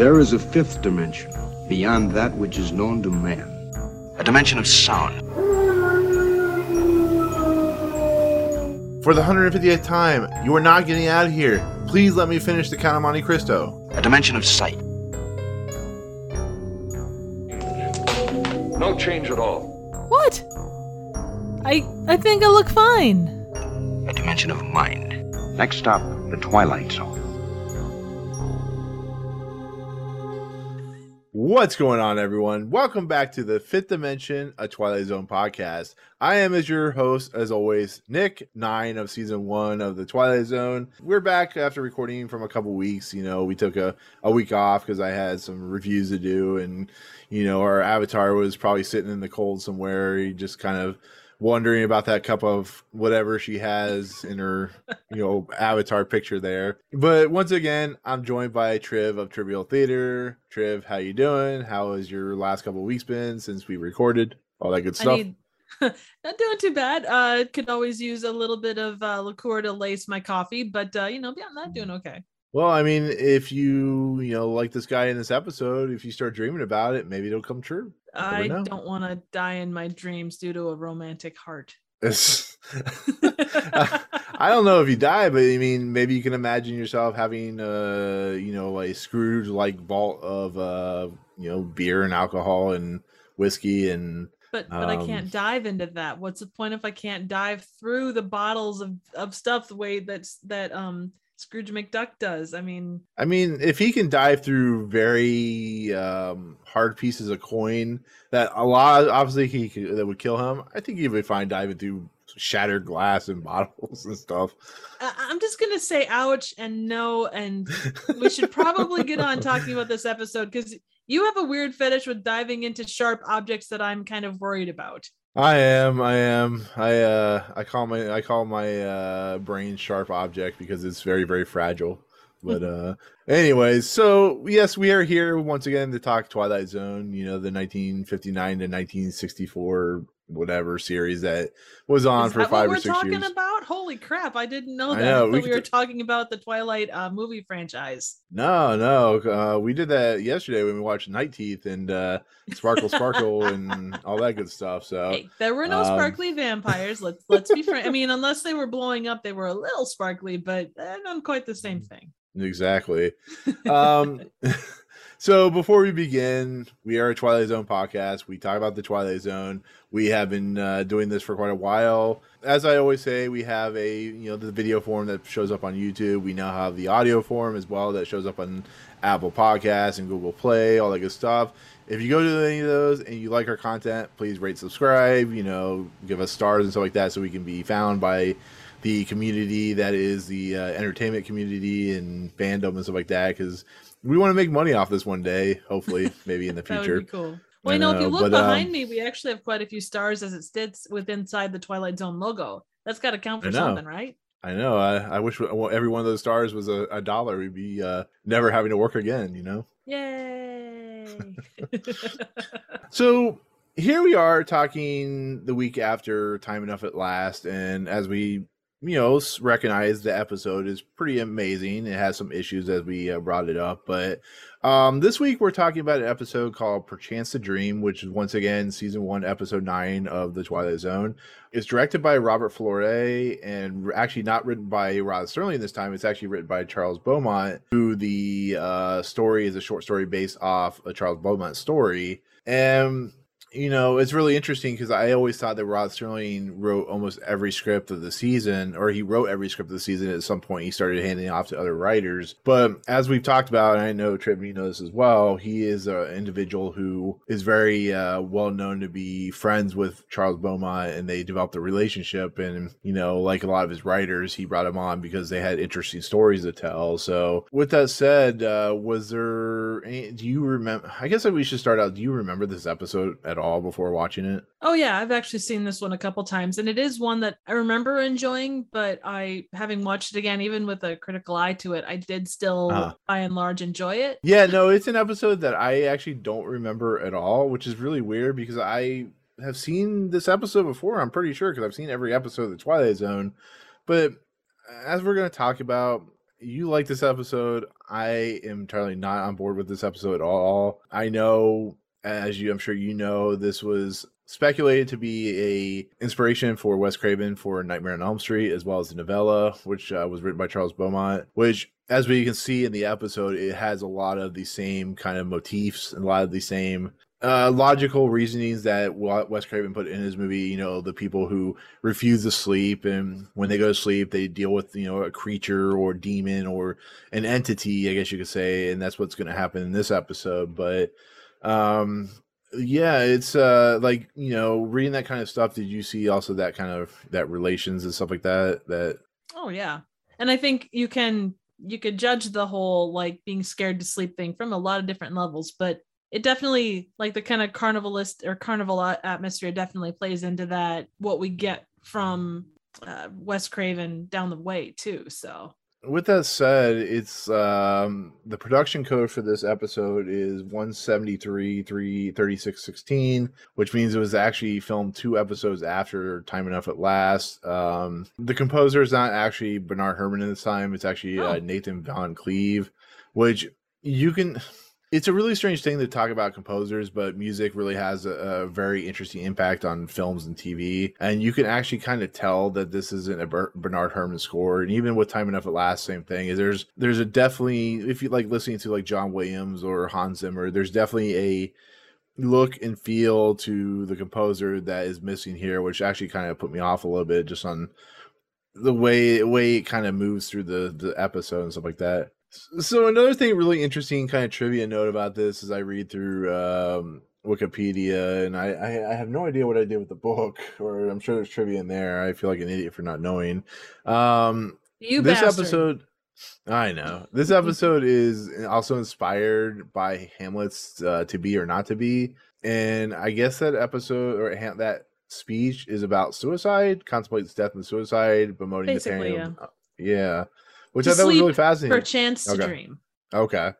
There is a fifth dimension, beyond that which is known to man. A dimension of sound. For the 150th time, you are not getting out of here. Please let me finish the Count of Monte Cristo. A dimension of sight. No change at all. What? I I think I look fine. A dimension of mind. Next stop, the Twilight Zone. What's going on, everyone? Welcome back to the Fifth Dimension, a Twilight Zone podcast. I am as your host, as always, Nick, nine of season one of the Twilight Zone. We're back after recording from a couple weeks. You know, we took a, a week off because I had some reviews to do, and you know, our avatar was probably sitting in the cold somewhere. He just kind of wondering about that cup of whatever she has in her, you know, avatar picture there. But once again, I'm joined by Triv of Trivial Theater. Triv, how you doing? How has your last couple of weeks been since we recorded? All that good stuff. I not doing too bad. Uh could always use a little bit of uh, liqueur to lace my coffee, but uh, you know, yeah, I'm not doing okay. Well, I mean, if you you know like this guy in this episode, if you start dreaming about it, maybe it'll come true. I don't want to die in my dreams due to a romantic heart. I don't know if you die, but I mean, maybe you can imagine yourself having, a you know, a Scrooge like vault of, uh, you know, beer and alcohol and whiskey and. But but um, I can't dive into that. What's the point if I can't dive through the bottles of, of stuff the way that's that um Scrooge McDuck does. I mean, I mean, if he can dive through very um, hard pieces of coin, that a lot obviously he could, that would kill him. I think he would be fine diving through shattered glass and bottles and stuff. I'm just gonna say ouch and no, and we should probably get on talking about this episode because you have a weird fetish with diving into sharp objects that I'm kind of worried about. I am. I am. I uh I call my I call my uh brain sharp object because it's very very fragile. But uh anyways, so yes, we are here once again to talk Twilight Zone, you know, the 1959 to 1964 whatever series that was on Is for five or six years. talking about? Holy crap! I didn't know that. Know, we, we, were talking about the Twilight uh, movie franchise. No, no, uh, we did that yesterday when we watched Night Teeth and uh, Sparkle Sparkle and all that good stuff. So hey, there were no um, sparkly vampires. Let's let's be frank. I mean, unless they were blowing up, they were a little sparkly, but uh, not quite the same thing. Exactly. um, so before we begin, we are a Twilight Zone podcast. We talk about the Twilight Zone. We have been uh, doing this for quite a while. As I always say, we have a you know the video form that shows up on YouTube. We now have the audio form as well that shows up on Apple Podcasts and Google Play, all that good stuff. If you go to any of those and you like our content, please rate, subscribe. You know, give us stars and stuff like that, so we can be found by the community that is the uh, entertainment community and fandom and stuff like that. Because we want to make money off this one day, hopefully, maybe in the future. cool. Well, you know, if you look but, behind um, me, we actually have quite a few stars as it sits with inside the Twilight Zone logo. That's got to count for something, right? I know. I, I wish every one of those stars was a, a dollar. We'd be uh, never having to work again. You know. Yay! so here we are talking the week after Time Enough at Last, and as we you know recognize the episode is pretty amazing. It has some issues as we uh, brought it up but um this week we're talking about an episode called perchance to dream which is once again season one episode nine of the twilight zone. It's directed by robert florey and actually not written by rod serling this time. It's actually written by charles beaumont who the uh story is a short story based off a charles beaumont story. And you know, it's really interesting because I always thought that Rod Serling wrote almost every script of the season, or he wrote every script of the season. At some point, he started handing off to other writers. But as we've talked about, and I know Triv, you know this as well, he is an individual who is very uh, well known to be friends with Charles Beaumont, and they developed a relationship. And, you know, like a lot of his writers, he brought him on because they had interesting stories to tell. So, with that said, uh, was there any, do you remember? I guess we should start out. Do you remember this episode at all before watching it? Oh yeah, I've actually seen this one a couple times, and it is one that I remember enjoying. But I, having watched it again, even with a critical eye to it, I did still, uh, by and large, enjoy it. Yeah, no, it's an episode that I actually don't remember at all, which is really weird because I have seen this episode before. I'm pretty sure because I've seen every episode of the Twilight Zone, but as we're going to talk about, you like this episode. I am entirely not on board with this episode at all. I know, as you, I'm sure you know, this was speculated to be a inspiration for Wes Craven for Nightmare on Elm Street, as well as the novella, which uh, was written by Charles Beaumont. Which, as we can see in the episode, it has a lot of the same kind of motifs and a lot of the same uh, logical reasonings that Wes Craven put in his movie. You know, the people who refuse to sleep, and when they go to sleep, they deal with you know a creature or demon or an entity, I guess you could say, and that's what's going to happen in this episode. But um, yeah, it's uh like you know reading that kind of stuff. Did you see also that kind of that relations and stuff like that? That oh yeah, and I think you can you could judge the whole like being scared to sleep thing from a lot of different levels, but it definitely like the kind of carnivalist or carnival atmosphere definitely plays into that what we get from uh, Wes Craven down the way too. So with that said, it's um the production code for this episode is 173 3 36 16, which means it was actually filmed two episodes after Time Enough at Last. Um the composer is not actually Bernard Herrmann in this time, it's actually uh, oh. uh, Nathan Van Cleave, which you can it's a really strange thing to talk about composers, but music really has a, a, very interesting impact on films and TV. And you can actually kind of tell that this isn't a Bernard Herrmann score. And even with Time Enough at Last, same thing. Is there's there's a definitely if you like listening to like John Williams or Hans Zimmer, there's definitely a look and feel to the composer that is missing here, which actually kind of put me off a little bit just on the way way it kind of moves through the the episode and stuff like that. So another thing, really interesting kind of trivia note about this is I read through um, Wikipedia, and I, I, I have no idea what I did with the book, or I'm sure there's trivia in there. I feel like an idiot for not knowing. Um, you this bastard. episode, I know this episode is also inspired by Hamlet's uh, "To Be or Not to Be," and I guess that episode or that speech is about suicide, contemplates death and suicide, bemoaning Basically, the pain. Yeah. Of, yeah which I thought was really fascinating. For chance to okay. dream. Okay.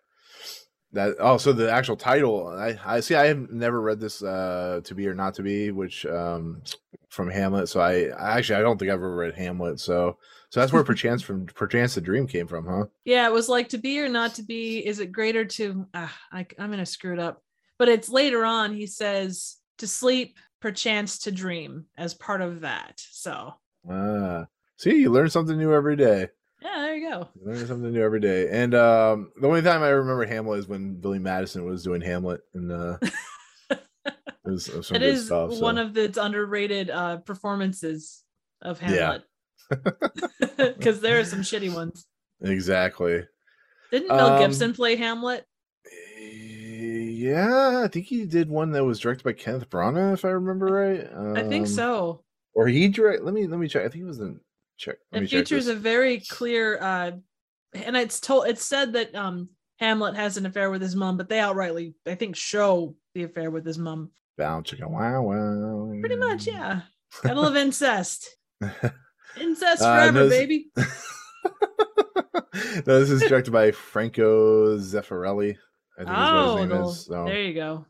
That oh, so the actual title. I I see. I have never read this uh to be or not to be, which um from Hamlet. So I, I actually I don't think I've ever read Hamlet. So so that's where perchance from perchance the dream came from, huh? Yeah, it was like to be or not to be. Is it greater to? Ah, I, I'm gonna screw it up. But it's later on. He says to sleep, perchance to dream, as part of that. So ah, see, you learn something new every day. Yeah, there you go. Learn something new every day. And um, the only time I remember Hamlet is when Billy Madison was doing Hamlet, and uh, it was, it was it is stuff, so. one of the underrated uh, performances of Hamlet. Because yeah. there are some shitty ones. Exactly. Didn't Mel um, Gibson play Hamlet? Yeah, I think he did one that was directed by Kenneth Branagh, if I remember right. Um, I think so. Or he direct. Let me let me check. I think it was in check. It features a very clear, uh, and it's told. It's said that um, Hamlet has an affair with his mom, but they outrightly, I think, show the affair with his mom. Bound chicken, wow, wow. Pretty much, yeah. A little incest. Incest uh, forever, uh, baby. no, this is directed by Franco Zeffirelli. I think oh, is what his name is. So. there you go.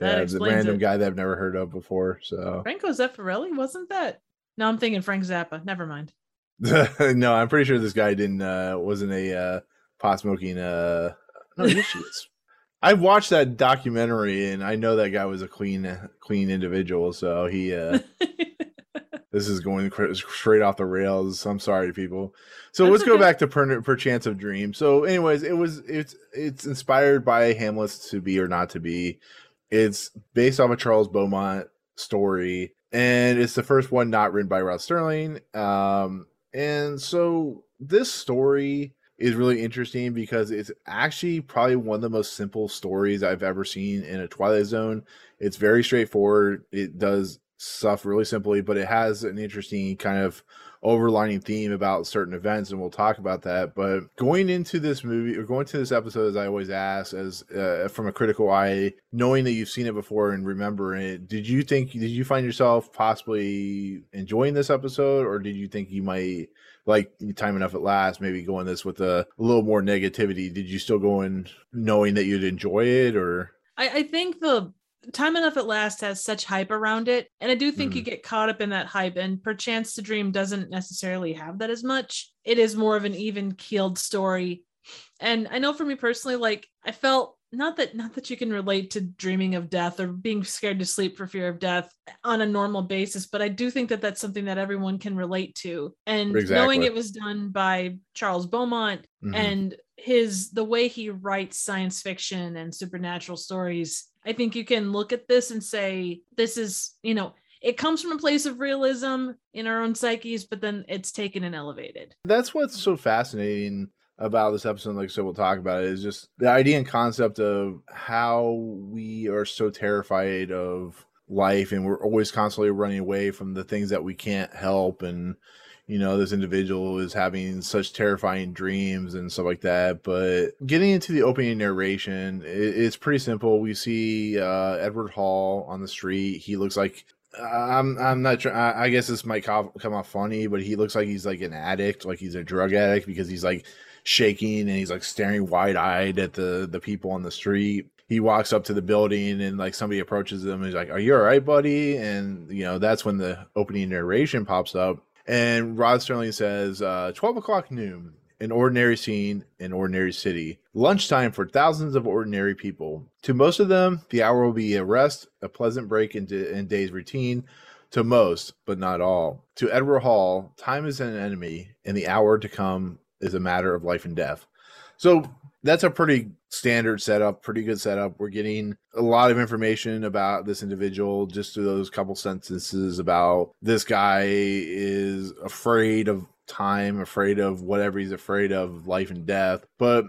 That yeah, the random it. guy that I've never heard of before. So Franco Zeffirelli wasn't that? No, I'm thinking Frank Zappa. Never mind. no, I'm pretty sure this guy didn't uh wasn't a uh pot smoking uh no, yes she is. I watched that documentary and I know that guy was a clean clean individual, so he uh this is going straight off the rails. I'm sorry, people. So let's go back to per, chance of dream. So, anyways, it was it's it's inspired by Hamlet's to be or not to be. It's based off a Charles Beaumont story and it's the first one not written by Rod Serling. Um, and so this story is really interesting because it's actually probably one of the most simple stories I've ever seen in a Twilight Zone. It's very straightforward. It does stuff really simply, but it has an interesting kind of overlining theme about certain events, and we'll talk about that. But going into this movie or going to this episode, as I always ask, as uh, from a critical eye, knowing that you've seen it before and remembering it, did you think did you find yourself possibly enjoying this episode, or did you think you might? like time enough at last maybe going this with a, a little more negativity did you still go in knowing that you'd enjoy it or I, I, think the Time Enough at Last has such hype around it. And I do think mm. you get caught up in that hype, and Perchance to Dream doesn't necessarily have that as much. it is more of an even keeled story. And I know for me personally, like I felt not that not that you can relate to dreaming of death or being scared to sleep for fear of death on a normal basis but i do think that that's something that everyone can relate to and Exactly. knowing it was done by charles beaumont Mhm. and his the way he writes science fiction and supernatural stories i think you can look at this and say this is you know it comes from a place of realism in our own psyches but then it's taken and elevated That's what's so fascinating about this episode. Like said, we'll talk about it. Is just the idea and concept of how we are so terrified of life, and we're always constantly running away from the things that we can't help. And you know, this individual is having such terrifying dreams and stuff like that. But getting into the opening narration, it, it's pretty simple. We see uh, Edward Hall on the street. He looks like I'm I'm not sure. I, I guess this might come off funny, but he looks like he's like an addict, like he's a drug addict because he's like shaking and he's like staring wide eyed at the the people on the street. He walks up to the building and like somebody approaches him. And he's like, "Are you all right, buddy?" And you know that's when the opening narration pops up, and Rod Serling says, uh, "12 o'clock noon." An ordinary scene, an ordinary city. Lunchtime for thousands of ordinary people. To most of them, the hour will be a rest, a pleasant break in, in day's routine. To most, but not all. To Edward Hall, time is an enemy, and the hour to come is a matter of life and death. So that's a pretty standard setup, pretty good setup. We're getting a lot of information about this individual just through those couple sentences about this guy is afraid of time, afraid of whatever he's afraid of, life and death. But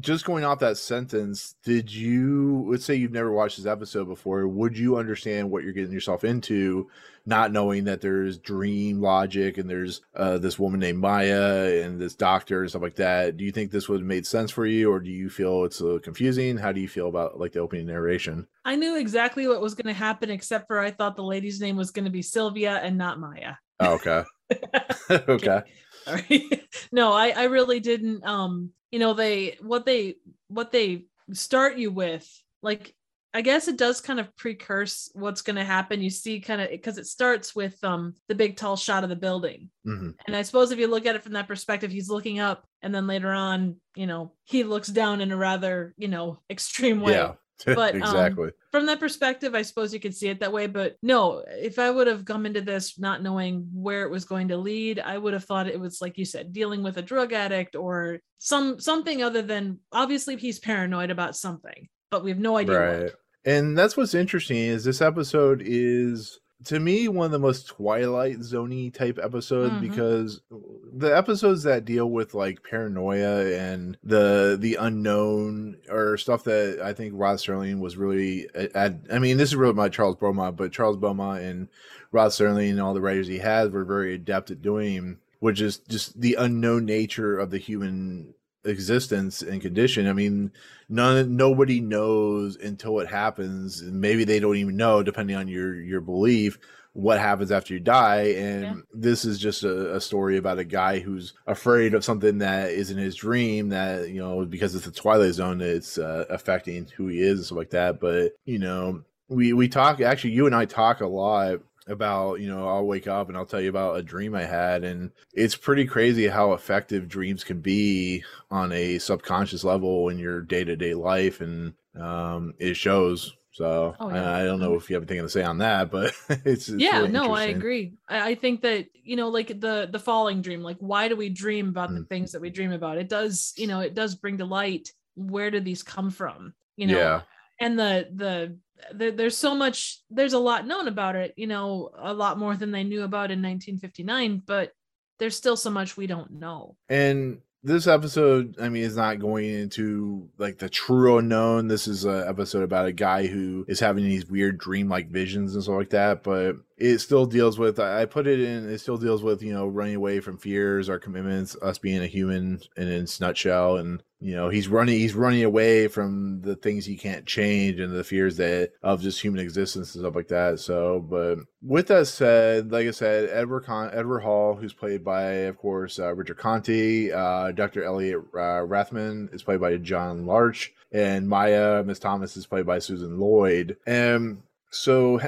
just going off that sentence, did you let's say you've never watched this episode before, would you understand what you're getting yourself into, not knowing that there's dream logic and there's uh, this woman named Maya and this doctor and stuff like that? Do you think this would have made sense for you, or do you feel it's a little confusing? How do you feel about like the opening narration? i knew exactly what was going to happen except for i thought the lady's name was going to be sylvia and not maya Oh, okay, okay. no, I I really didn't um you know they what they what they start you with like I guess it does kind of precurse what's going to happen. You see kind of because it starts with um the big tall shot of the building. hmm And I suppose if you look at it from that perspective, he's looking up and then later on, you know, he looks down in a rather, you know, extreme way. yeah, But, um, exactly. From that perspective, I suppose you could see it that way. But no, if I would have come into this not knowing where it was going to lead, I would have thought it was like you said, dealing with a drug addict or some something other than obviously he's paranoid about something, but we have no idea right what. and that's what's interesting is this episode is to me one of the most twilight zony type episodes Mhm. because the episodes that deal with like paranoia and the the unknown or stuff that i think rod serling was really at i mean this is really by charles beaumont but charles beaumont and rod serling and all the writers he had were very adept at doing which is just the unknown nature of the human existence and condition. I mean none nobody knows until it happens and maybe they don't even know depending on your your belief what happens after you die. And Yeah. this is just a, a story about a guy who's afraid of something that is in his dream that you know because it's the twilight zone it's uh, affecting who he is and stuff like that. But you know we we talk actually you and i talk a lot about you know i'll wake up and i'll tell you about a dream i had and it's pretty crazy how effective dreams can be on a subconscious level in your day-to-day life and um it shows so Oh, I- yeah. I, don't know if you have anything to say on that but it's, it's yeah, really no, I agree. I, I think that you know, like the the falling dream, like why do we dream about the Mm. things that we dream about? It does, you know, it does bring to light where do these come from? You know, yeah and the the there, there's so much there's a lot known about it you know a lot more than they knew about in 1959 but there's still so much we don't know And this episode, I mean, is not going into like the true unknown. This is an episode about a guy who is having these weird dream-like visions and stuff like that. But it still deals with. I put it in. It still deals with you know running away from fears, our commitments, us being a human and in its nutshell, and you know he's running. He's running away from the things he can't change and the fears that of just human existence and stuff like that. So, but with that said, like I said, Edward Con- Edward Hall, who's played by, of course, uh, Richard Conte, uh, Dr. Elliot uh, Rathman is played by John Larch, and Maya Miss Thomas is played by Susan Lloyd. And So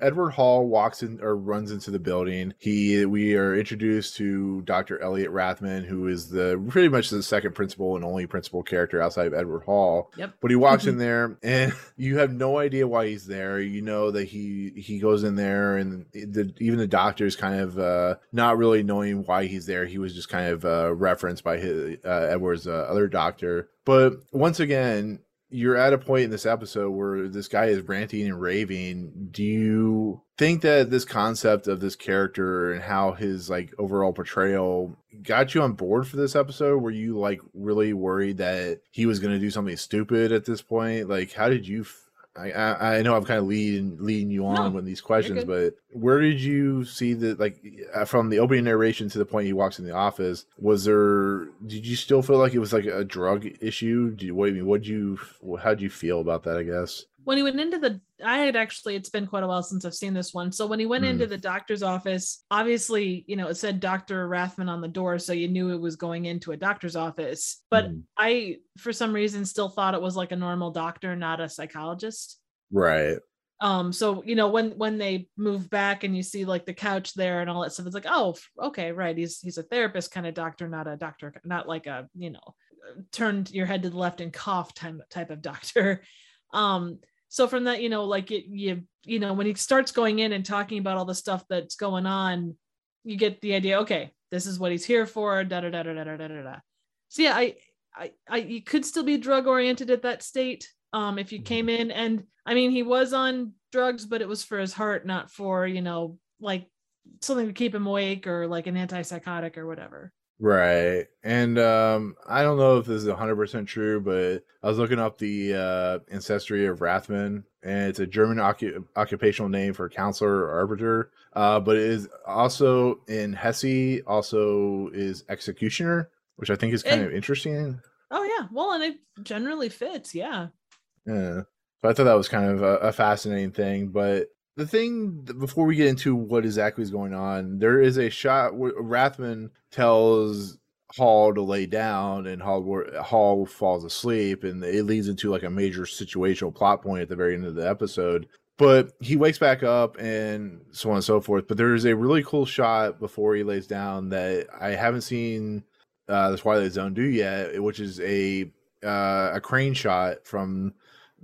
Edward Hall walks in or runs into the building. He we are introduced to Dr. Elliot Rathman, who is the pretty much the second principal and only principal character outside of Edward Hall. Yep. But he walks in there and you have no idea why he's there. You know that he he goes in there and the, even the doctor's kind of uh, not really knowing why he's there. He was just kind of uh, referenced by his uh, Edward's uh, other doctor. But once again, you're at a point in this episode where this guy is ranting and raving. Do you think that this concept of this character and how his like overall portrayal got you on board for this episode? Were you like really worried that he was going to do something stupid at this point? Like, how did you? I, I I know I'm kind of leading leading you on No, with these questions, but where did you see the Like uh, from the opening narration to the point he walks in the office, was there? Did you still feel like it was like a drug issue? Do you, what do you mean? What you? How would you feel about that? I guess. When he went into the i had actually it's been quite a while since i've seen this one so when he went Hmm. into the doctor's office obviously you know it said dr rathman on the door so you knew it was going into a doctor's office but Hmm. i for some reason still thought it was like a normal doctor not a psychologist Right. um so you know when when they move back and you see like the couch there and all that stuff it's like oh okay right he's he's a therapist kind of doctor not a doctor not like a you know turned your head to the left and cough type type of doctor um so from that you know like it you you know when he starts going in and talking about all the stuff that's going on you get the idea okay this is what he's here for da da da da da da da da so yeah i i, I you could still be drug oriented at that state um if you came in. And i mean he was on drugs but it was for his heart not for you know like something to keep him awake or like an antipsychotic or whatever Right. And um I don't know if this is 100% true, but I was looking up the uh ancestry of Rathman and it's a German occu- occupational name for counselor or arbiter. Uh but it is also in Hesse also is executioner, which I think is kind Eh. of interesting. oh yeah well and it generally fits yeah Yeah. So I thought that was kind of a, a fascinating thing. But the thing before we get into what exactly is going on, there is a shot where Rathman tells Hall to lay down, and Hall Hall falls asleep, and it leads into like a major situational plot point at the very end of the episode. But he wakes back up and so on and so forth. But there is a really cool shot before he lays down that I haven't seen uh, the Twilight Zone do yet, which is a uh, a crane shot from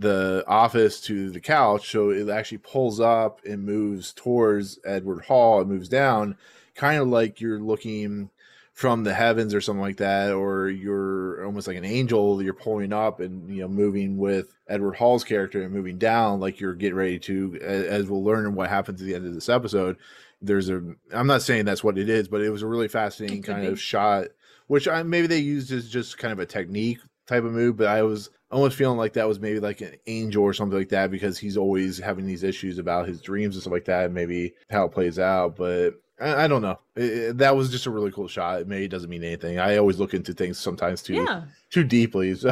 the office to the couch. So it actually pulls up and moves towards Edward Hall. It moves down, kind of like you're looking from the heavens or something like that, or you're almost like an angel. You're pulling up and you know moving with Edward Hall's character and moving down, like you're getting ready to. As we'll learn what happens at the end of this episode, there's a. I'm not saying that's what it is, but it was a really fascinating kind be. of shot, which I maybe they used as just kind of a technique type of move, but I was almost feeling like that was maybe like an angel or something like that because he's always having these issues about his dreams and stuff like that, and maybe how it plays out. But I, I don't know. It- it- that was just a really cool shot. It maybe doesn't mean anything. I always look into things sometimes too yeah too deeply.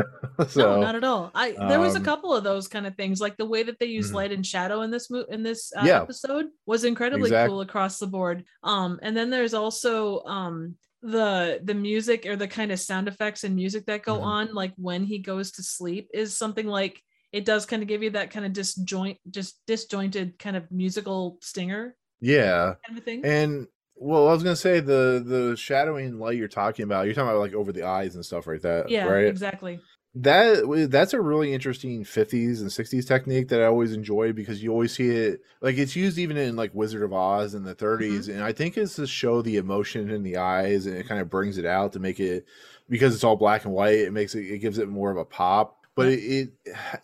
So, no, not at all. I there was a um, couple of those kind of things, like the way that they use Mhm. light and shadow in this mo- in this uh, Yeah. episode was incredibly Exact- cool across the board. Um, and then there's also um the the music or the kind of sound effects and music that go Mhm. on, like when he goes to sleep, is something like it does kind of give you that kind of disjoint, just disjointed kind of musical stinger yeah. kind of thing. And well, I was gonna say the the shadowing light you're talking about. You're talking about like over the eyes and stuff like that, yeah, right? exactly. That that's a really interesting 50s and 60s technique that I always enjoy because you always see it like it's used even in like Wizard of Oz in the 30s mm-hmm. and I think it's to show the emotion in the eyes and it kind of brings it out to make it because it's all black and white it makes it it gives it more of a pop but it, it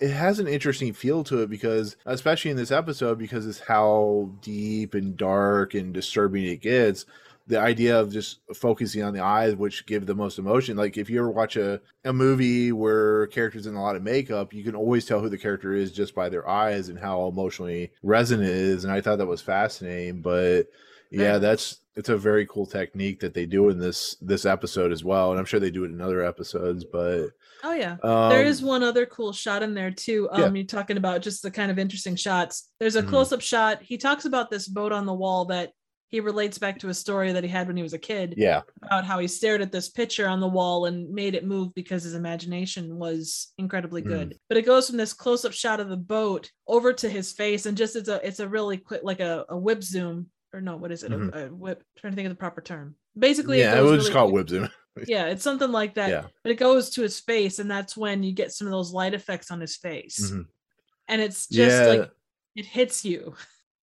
it has an interesting feel to it because especially in this episode because it's how deep and dark and disturbing it gets the idea of just focusing on the eyes which give the most emotion like if you ever watch a, a movie where characters in a lot of makeup you can always tell who the character is just by their eyes and how emotionally resonant it is and i thought that was fascinating but yeah that's it's a very cool technique that they do in this this episode as well and i'm sure they do it in other episodes but Oh yeah. um, there is one other cool shot in there too. Um, Yeah. you're talking about just the kind of interesting shots. There's a Mhm. close-up shot. He talks about this boat on the wall that he relates back to a story that he had when he was a kid Yeah. about how he stared at this picture on the wall and made it move because his imagination was incredibly Mm. good. But it goes from this close-up shot of the boat over to his face, and just it's a it's a really quick like a, a whip zoom or no, what is it? Mhm. A, a whip. trying to think of the proper term. Basically, yeah, it goes was just really called whip zoom. Yeah, it's something like that. Yeah. But it goes to his face, and that's when you get some of those light effects on his face, Mhm. and it's just Yeah. like it hits you.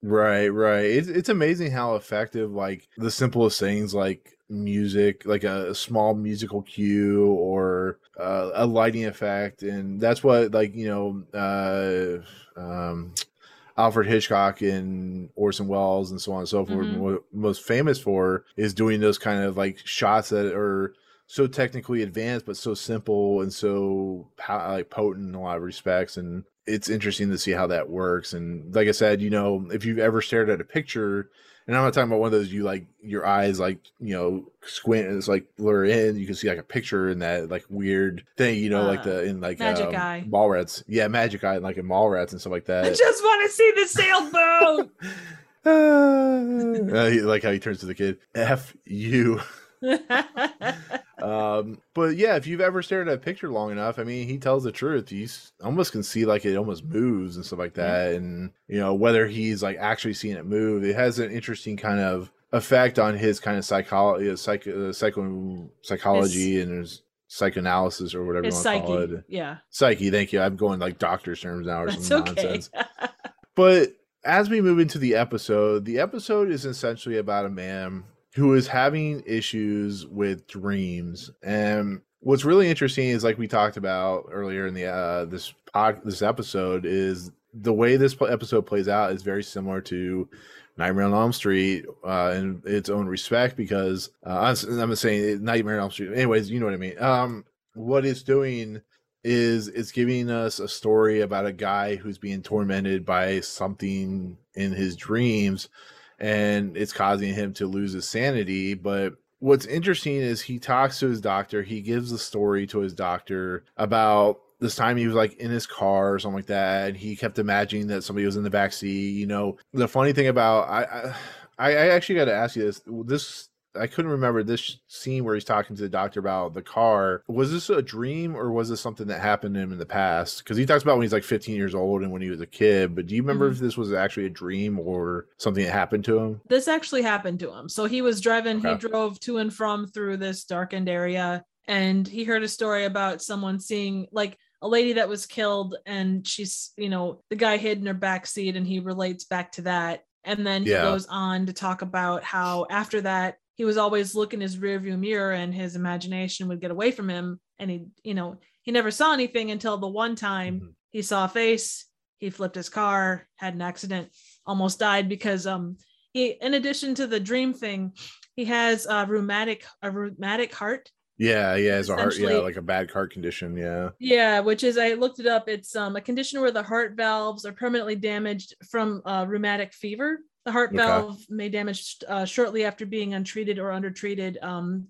Right, right. It's it's amazing how effective like the simplest things like music, like a, a small musical cue or uh, a lighting effect, and that's what like you know, uh, um, Alfred Hitchcock and Orson Welles and so on and so forth. Mhm. Most famous for is doing those kind of like shots that are so technically advanced but so simple and so like potent in a lot of respects and it's interesting to see how that works and like i said you know if you've ever stared at a picture and i'm not talking about one of those you like your eyes like you know squint and it's like blur in you can see like a picture in that like weird thing you know like Uh, the in like magic um, eye. Mallrats yeah magic eye and like in Mallrats and stuff like that I just want to see the sailboat. uh, like how he turns to the kid f you um but yeah if you've ever stared at a picture long enough i mean he tells the truth. You almost can see like it almost moves and stuff like that. And you know whether he's like actually seeing it move it has an interesting kind of effect on his kind of psychology uh, psych, uh, psycho psychology and his psychoanalysis or whatever you want to call it. Yeah. psyche thank you. I'm going like doctor's terms now or That's some okay. nonsense. But as we move into the episode, the episode is essentially about a man who is having issues with dreams. And what's really interesting is like we talked about earlier in the uh this pod, this episode is the way this episode plays out is very similar to Nightmare on Elm Street uh, in its own respect because uh, I'm, saying Nightmare on Elm Street. Anyways, you know what I mean. Um, what it's doing is it's giving us a story about a guy who's being tormented by something in his dreams and it's causing him to lose his sanity but what's interesting is he talks to his doctor he gives the story to his doctor about this time he was like in his car or something like that and he kept imagining that somebody was in the back seat you know? The funny thing about i i, I actually got to ask you this this I couldn't remember this scene where he's talking to the doctor about the car. Was this a dream or was this something that happened to him in the past? Because he talks about when he's like 15 years old and when he was a kid. But do you remember Mhm. if this was actually a dream or something that happened to him? this actually happened to him. So he was driving, he drove to and from through this darkened area, and he heard a story about someone seeing like a lady that was killed, and she's, you know, the guy hid in her back seat, and he relates back to that. And then he Yeah. goes on to talk about how after that, he was always looking his rearview mirror and his imagination would get away from him. And he, you know, he never saw anything until the one time Mhm. he saw a face, he flipped his car, had an accident, almost died because um he in addition to the dream thing he has a rheumatic a rheumatic heart Yeah, yeah, it's a heart, yeah, like a bad heart condition. Yeah. yeah which is i looked it up it's um a condition where the heart valves are permanently damaged from uh, rheumatic fever the heart Okay. valve may damage uh, shortly after being untreated or undertreated um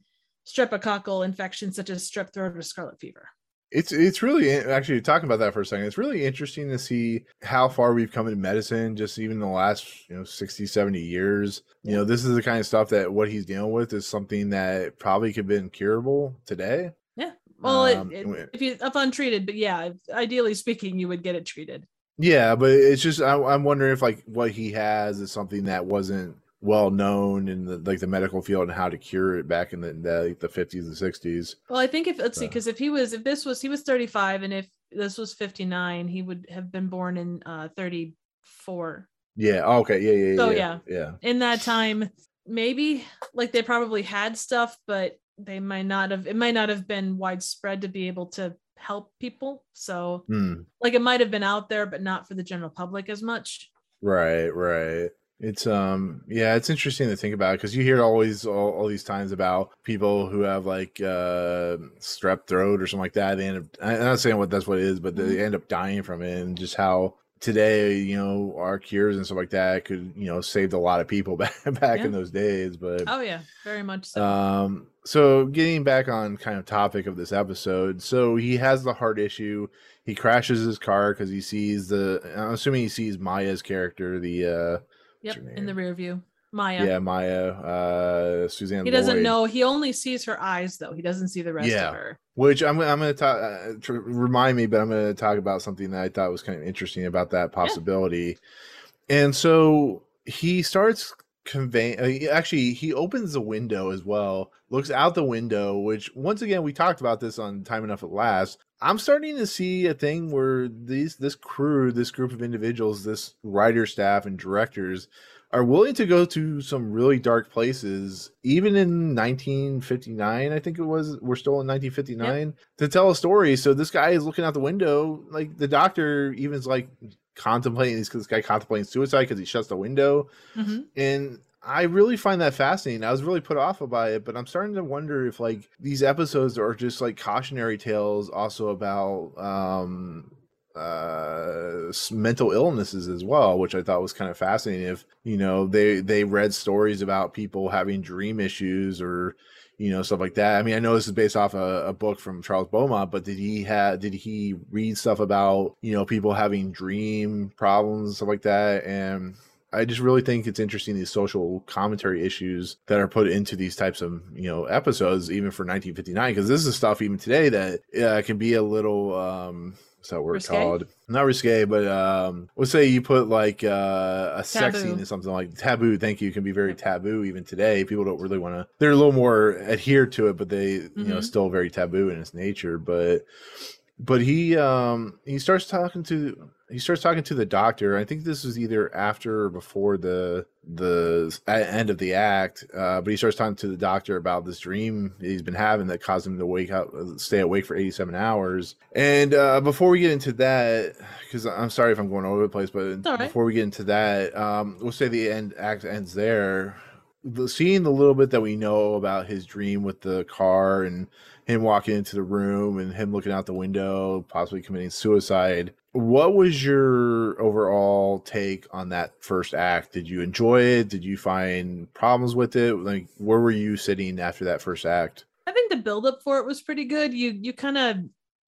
streptococcal infections such as strep throat or scarlet fever It's it's really actually talking about that for a second. It's really interesting to see how far we've come in medicine just even the last, you know, 60, 70 years. You know, this is the kind of stuff that what he's dealing with is something that probably could have been curable today. Yeah. Well Um, it, it, if you if untreated but yeah ideally speaking you would get it treated Yeah, but it's just I, I'm wondering if like what he has is something that wasn't well known in the like the medical field and how to cure it back in the the, like, the 50s and 60s. Well, I think if let's see, Uh. because if he was, if this was, he was 35, and if this was 59, he would have been born in uh 34. Yeah. oh, okay. Yeah. Yeah. So, yeah. Yeah. In that time, maybe like they probably had stuff, but they might not have. It might not have been widespread to be able to help people. So, Hmm. like, it might have been out there, but not for the general public as much. Right, right. It's um yeah, it's interesting to think about because you hear always all, all these times about people who have like uh strep throat or something like that. They end up I'm not saying what that's what it is, but they end up dying from it and just how today, you know, our cures and stuff like that could, you know, saved a lot of people back back Yeah. in those days. But Oh yeah, very much so. um, so getting back on kind of topic of this episode, so he has the heart issue. He crashes his car because he sees the. I'm assuming he sees Maya's character, the uh, yep, in the rear view. Maya. Yeah, Maya, uh, Suzanne. He doesn't Lloyd, know. He only sees her eyes, though. He doesn't see the rest Yeah. of her. Which I'm I'm going to talk. Uh, remind me, but I'm going to talk about something that I thought was kind of interesting about that possibility. And so he starts conveying. Uh, actually, he opens the window as well. Looks out the window. Which once again, we talked about this on Time Enough at Last. I'm starting to see a thing where these this crew, this group of individuals, this writer staff and directors are willing to go to some really dark places, even in 1959. I think it was. We're still in 1959 to tell a story. So this guy is looking out the window, like the doctor even is like contemplating. This this guy contemplating suicide because he shuts the window, Mhm. and I really find that fascinating. I was really put off by it, but I'm starting to wonder if like these episodes are just like cautionary tales, also about um uh mental illnesses as well which i thought was kind of fascinating. If you know they they read stories about people having dream issues or you know stuff like that. I mean i know this is based off a, a book from charles beaumont but did he have did he read stuff about you know people having dream problems stuff like that? And I just really think it's interesting these social commentary issues that are put into these types of you know episodes, even for 1959, because this is stuff even today that uh, can be a little um, what's that word called? Not risque, but um, let's say you put like uh, a sex Taboo. scene in something like taboo. Thank you, can be very taboo even today. People don't really want to. They're a little more adhered to it, but they you know Mhm. still very taboo in its nature. But but he um he starts talking to he starts talking to the doctor i think this was either after or before the the end of the act uh, but he starts talking to the doctor about this dream he's been having that caused him to wake up stay awake for 87 hours and uh, before we get into that because i'm sorry if i'm going all over the place but right. before we get into that um, we'll say the end act ends there the, seeing the little bit that we know about his dream with the car and him walking into the room and him looking out the window, possibly committing suicide. What was your overall take on that first act? Did you enjoy it? Did you find problems with it? Like, where were you sitting after that first act? I think the build up for it was pretty good. You you kind of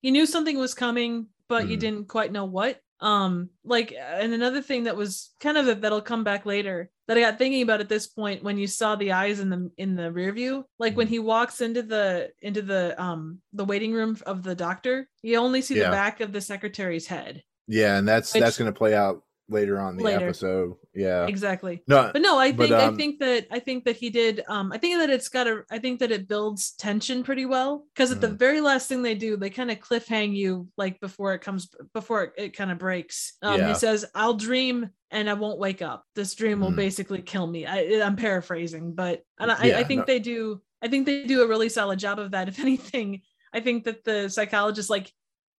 you knew something was coming, but you Mhm. didn't quite know what. Um, like, and another thing that was kind of that'll come back later that I got thinking about at this point when you saw the eyes in the in the rear view, like when he walks into the into the um the waiting room of the doctor, you only see Yeah. the back of the secretary's head. Yeah, and that's Which- that's going to play out later on the Later. episode. Yeah, Exactly. no, but no i But, think um, i think that i think that he did um i think that it's got a i think that it builds tension pretty well because at the Mhm. very last thing they do they kind of cliffhang you like before it comes before it, it kind of breaks um Yeah. he says i'll dream and i won't wake up this dream will Mhm. basically kill me I, i'm paraphrasing but and I, Yeah, I think no. they do i think they do a really solid job of that if anything i think that the psychologist like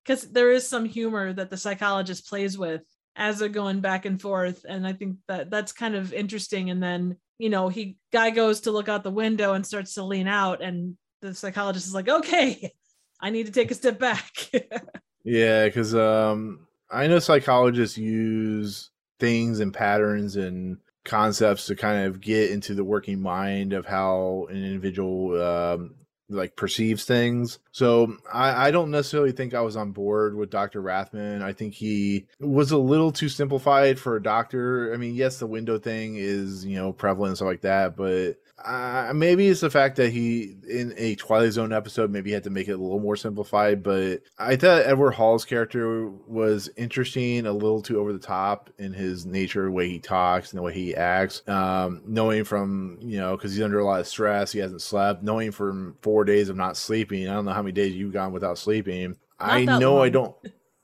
because there is some humor that the psychologist plays with as they're going back and forth and i think that that's kind of interesting and then you know he guy goes to look out the window and starts to lean out and the psychologist is like okay i need to take a step back. Yeah, because um, I know psychologists use things and patterns and concepts to kind of get into the working mind of how an individual um, like perceives things. So I, I don't necessarily think I was on board with Dr. Rathman. I think he was a little too simplified for a doctor. I mean, yes, the window thing is you know prevalent and stuff like that, but uh, maybe it's the fact that he in a Twilight Zone episode maybe had to make it a little more simplified. But I thought Edward Hall's character was interesting, a little too over the top in his nature, the way he talks and the way he acts. Um, knowing from you know because he's under a lot of stress, he hasn't slept. Knowing from four days of not sleeping, I don't know how many days you've gone without sleeping. I that know I don't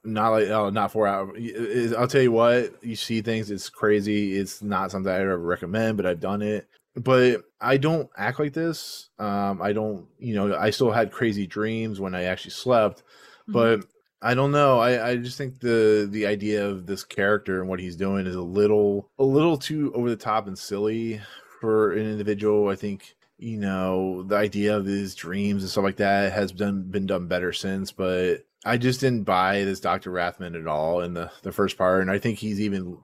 not like oh not four hours i'll tell you what you see things it's crazy it's not something i'd ever recommend but i've done it but i don't act like this um i don't you know i still had crazy dreams when i actually slept but I don't know. I, I just think the the idea of this character and what he's doing is a little a little too over the top and silly for an individual. I think you know the idea of his dreams and stuff like that has done been done better since, but I just didn't buy this Dr. Rathman at all in the the first part, and I think he's even.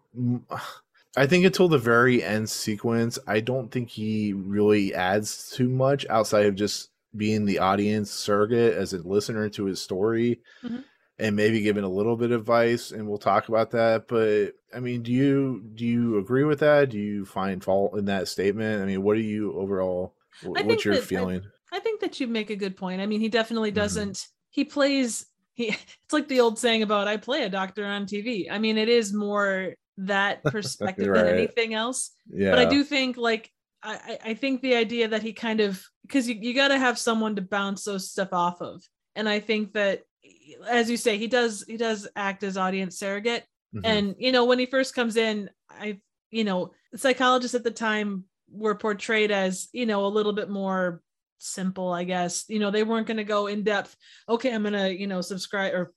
I think until the very end sequence, I don't think he really adds too much outside of just being the audience surrogate as a listener to his story. Mhm. and maybe giving a little bit of advice and we'll talk about that but i mean do you do you agree with that do you find fault in that statement i mean what are you overall I what's your that- feeling I think that you make a good point. I mean, he definitely Mhm. doesn't. He plays. He. It's like the old saying about "I play a doctor on TV." I mean, it is more that perspective Right. than anything else. yeah But I do think, like, I, I think the idea that he kind of because you, you got to have someone to bounce those stuff off of, and I think that, as you say, he does he does act as audience surrogate. Mhm. And you know, when he first comes in, I you know, psychologists at the time were portrayed as you know a little bit more simple, I guess. You know, they weren't going to go in depth. Okay, I'm going to you know subscribe or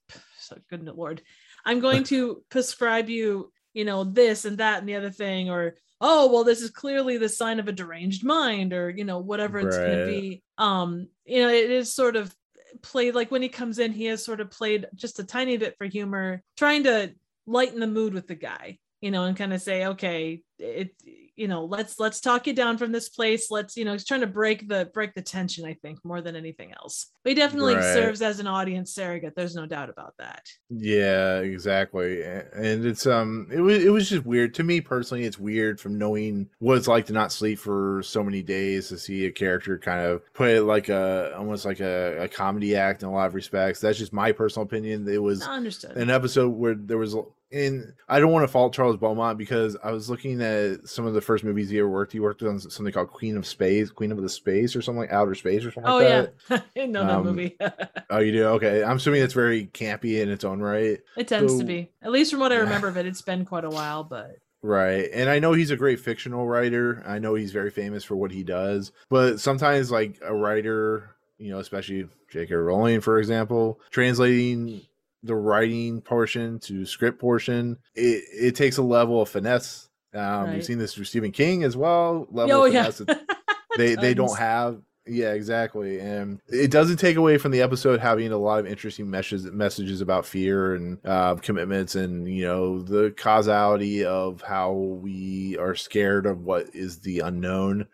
good lord, I'm going to prescribe you you know this and that and the other thing or oh well this is clearly the sign of a deranged mind or you know whatever it's going to be um you know it is sort of played like when he comes in he has sort of played just a tiny bit for humor trying to lighten the mood with the guy you know and kind of say okay it you know let's let's talk you down from this place let's you know he's trying to break the break the tension i think more than anything else but he definitely Right. serves as an audience surrogate there's no doubt about that Yeah, exactly. And it's um it was it was just weird to me personally. It's weird from knowing what it's like to not sleep for so many days to see a character kind of put it like a almost like a, a comedy act in a lot of respects. That's just my personal opinion. It was understood an episode where there was and I don't want to fault Charles Beaumont because I was looking at some of the first movies he ever worked. He worked on something called Queen of Space, Queen of the Space, or something like Outer Space, or something oh like yeah that. i know that Um, movie Oh, you do? Okay, I'm assuming it's very campy in its own right. It tends So- to be. At least from what I remember of it, it's been quite a while, but Right. And I know he's a great fictional writer. I know he's very famous for what he does. But sometimes, like a writer, you know, especially J.K. Rowling, for example, translating the writing portion to script portion, it, it takes a level of finesse. Um, Right. You've seen this through Stephen King as well. Level oh yeah. they they don't have yeah exactly and it doesn't take away from the episode having a lot of interesting messages messages about fear and uh, commitments and you know the causality of how we are scared of what is the unknown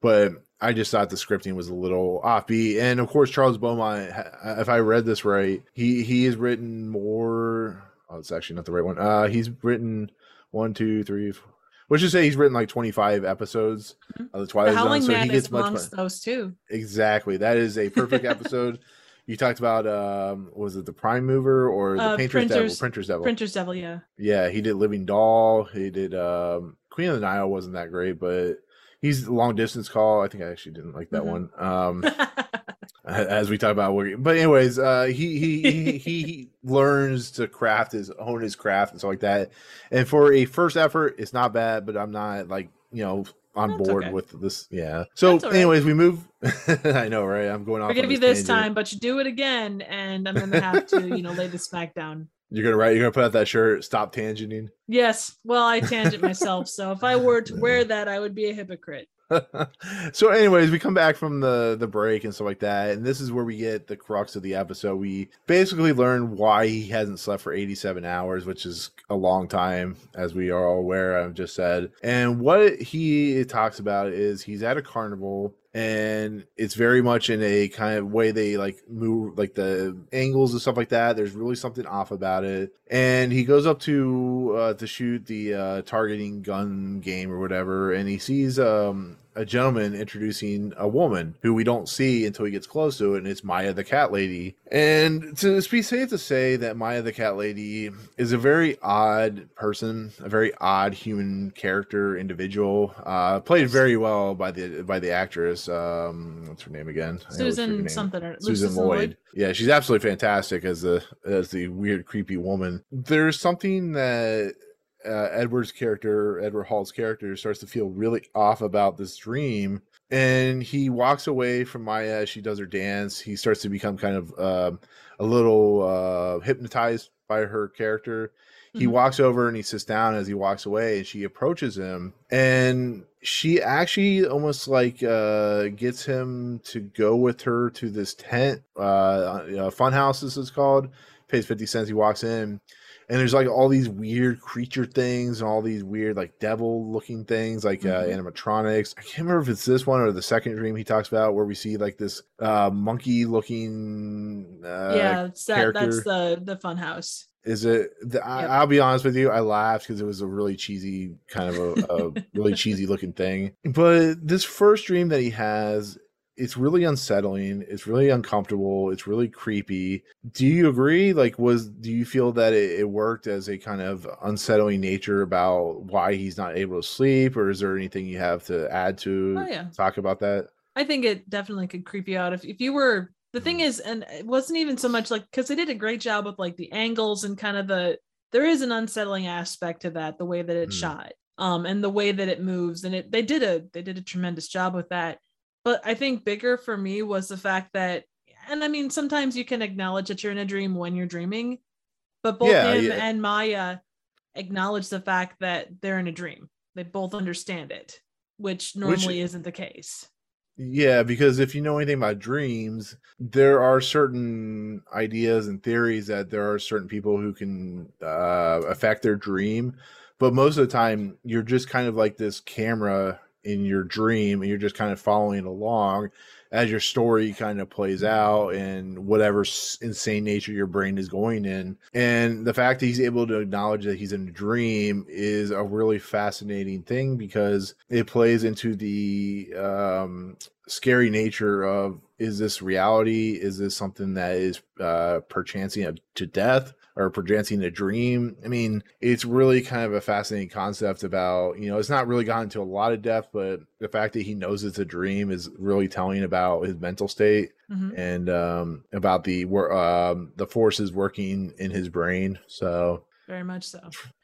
but I just thought the scripting was a little offbeat, and of course Charles Beaumont. If I read this right, he he has written more. Oh, it's actually not the right one. Uh, he's written one, two, three. Four, let's just say he's written like twenty five episodes Mhm. of the The Twilight Zone, Howling so he Man is gets much. amongst those too. Exactly, that is a perfect episode. you talked about um, was it the Prime Mover or the Uh, Painter's Printers- Devil? Printer's Devil. Printer's Devil, yeah. Yeah, he did Living Doll. He did um Queen of the Nile wasn't that great, but he's long distance call. I think I actually didn't like that Mhm. one. Um as we talk about working. But anyways, uh he he he, he learns to craft his own his craft and stuff like that. And for a first effort, it's not bad, but I'm not like, you know, on That's board okay. with this. Yeah. So right. anyways, we move I know, right? I'm going off. Forgive you this tangent. time, but you do it again, and I'm gonna have to, you know, lay the smack down. You're gonna write, you're gonna put out that shirt, stop tangenting. Yes. Well, I tangent myself, so if I were to wear that, I would be a hypocrite. so anyways we come back from the the break and stuff like that and this is where we get the crux of the episode. We basically learn why he hasn't slept for 87 hours which is a long time as we are all aware i've just said. And what he talks about is he's at a carnival and it's very much in a kind of way they like move like the angles and stuff like that. There's really something off about it. And he goes up to uh to shoot the uh targeting gun game or whatever and he sees um a gentleman introducing a woman who we don't see until he gets close to it, and it's Maya the cat lady. And to be safe to say that Maya the cat lady is a very odd person, a very odd human character, individual, uh, played very well by the by the actress. Um, what's her name again? I always forget her Susan name. something or Susan Lloyd. Yeah, she's absolutely fantastic as the as the weird, creepy woman. There's something that uh, Edward's character, Edward Hall's character, starts to feel really off about this dream, and he walks away from Maya as she does her dance. He starts to become kind of um, a little uh, hypnotized by her character. He Mhm. walks over and he sits down as he walks away, and she approaches him, and she actually almost like uh, gets him to go with her to this tent, uh, uh, Funhouse, this is called. Pays fifty cents. He walks in, and there's like all these weird creature things and all these weird like devil looking things like uh, Mhm. animatronics i can't remember if it's this one or the second dream he talks about where we see like this uh monkey looking uh yeah, that, that's the the fun house. is it the, I, Yep. i'll be honest with you i laughed because it was a really cheesy kind of a, a really cheesy looking thing but this first dream that he has it's really unsettling it's really uncomfortable it's really creepy do you agree like was do you feel that it, it worked as a kind of unsettling nature about why he's not able to sleep or is there anything you have to add to Oh, yeah. talk about that I think it definitely could creep you out if, if you were the thing Mhm. is, and it wasn't even so much like because they did a great job with like the angles and kind of the there is an unsettling aspect to that, the way that it's Mm. shot, um, and the way that it moves. And it they did a they did a tremendous job with that. But I think bigger for me was the fact that and I mean sometimes you can acknowledge that you're in a dream when you're dreaming, but both Yeah, him yeah. and Maya acknowledge the fact that they're in a dream. They both understand it, which normally isn't the case. Yeah, because if you know anything about dreams, there are certain ideas and theories that there are certain people who can uh, affect their dream. But most of the time, you're just kind of like this camera in your dream, and you're just kind of following along as your story kind of plays out and whatever insane nature your brain is going in. And the fact that he's able to acknowledge that he's in a dream is a really fascinating thing because it plays into the um, scary nature of is this reality? Is this something that is uh, perchancing to death? Or presenting a dream. I mean, it's really kind of a fascinating concept about, you know, it's not really gotten into a lot of depth, but the fact that he knows it's a dream is really telling about his mental state Mhm. and um, about the um, the forces working in his brain. So, Very much so.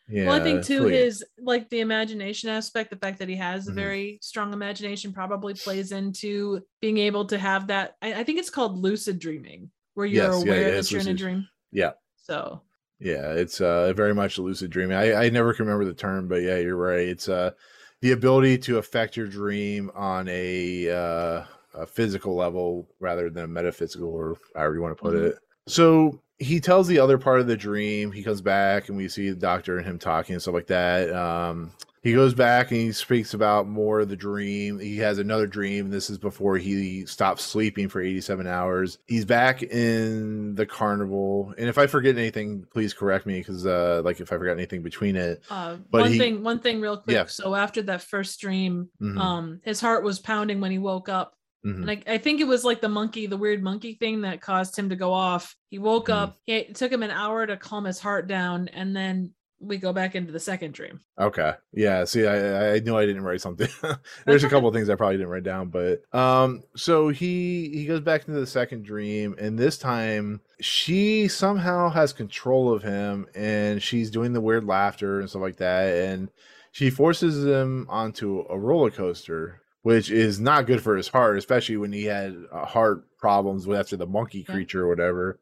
yeah. well, I think too his like the imagination aspect, the fact that he has a Mhm. very strong imagination probably plays into being able to have that. I, I think it's called lucid dreaming, where you're Yes, aware yeah, that you're in a dream. Yeah. So Yeah, it's uh very much lucid dreaming. I, I never can remember the term, but yeah, you're right. It's uh the ability to affect your dream on a uh a physical level rather than a metaphysical or however you want to put Mhm. it. So he tells the other part of the dream. He comes back and we see the doctor and him talking and stuff like that. Um he goes back and he speaks about more of the dream. He has another dream. This is before he stops sleeping for 87 hours. He's back in the carnival. And if I forget anything, please correct me because, uh, like, if I forgot anything between it. uh, But one he- thing, one thing, real quick. Yeah. So after that first dream, Mhm, um, his heart was pounding when he woke up. mhm. And I, I think it was like the monkey, the weird monkey thing that caused him to go off. He woke Mhm. up. It took him an hour to calm his heart down, and then we go back into the second dream. Okay. Yeah. See, I I knew I didn't write something. There's a couple of things I probably didn't write down, but um, so he he goes back into the second dream, and this time she somehow has control of him, and she's doing the weird laughter and stuff like that, and she forces him onto a roller coaster, which is not good for his heart, especially when he had uh, heart problems with after the monkey creature or whatever.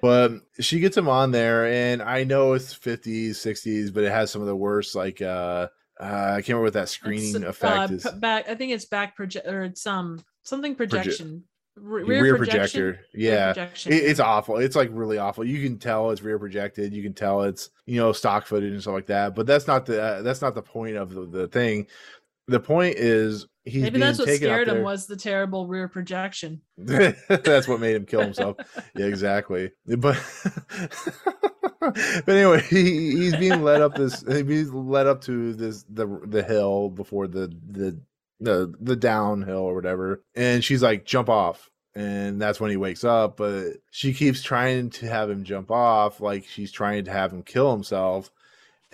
But she gets him on there and i know it's 50s 60s but it has some of the worst like uh, uh i can't remember what that screening It's, effect uh, is back. I think it's back project or it's um something projection. Re- rear, projection? projector. Yeah. projection, it, it's awful. It's like really awful. You can tell it's rear projected. You can tell it's you know stock footage and stuff like that but that's not the uh, that's not the point of the, the thing. The point is he's Maybe that's what scared him was the terrible rear projection. that's what made him kill himself. Yeah exactly. But but anyway he, he's being led up this he's led up to this the the hill before the the the the downhill or whatever. And she's like jump off. And that's when he wakes up but she keeps trying to have him jump off like she's trying to have him kill himself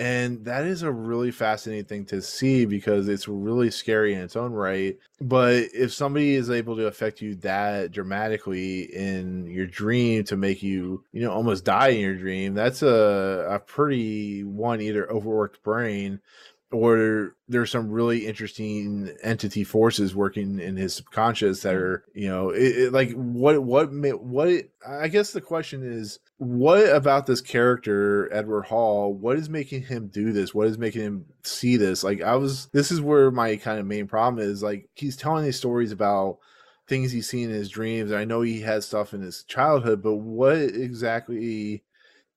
and that is a really fascinating thing to see because it's really scary in its own right but if somebody is able to affect you that dramatically in your dream to make you you know almost die in your dream that's a, a pretty one either overworked brain or there's some really interesting entity forces working in his subconscious that mm-hmm. are you know it, it- like what what what i guess the question is what about this character edward hall what is making him do this what is making him see this like i was this is where my kind of main problem is like he's telling these stories about things he's seen in his dreams and i know he had stuff in his childhood but what exactly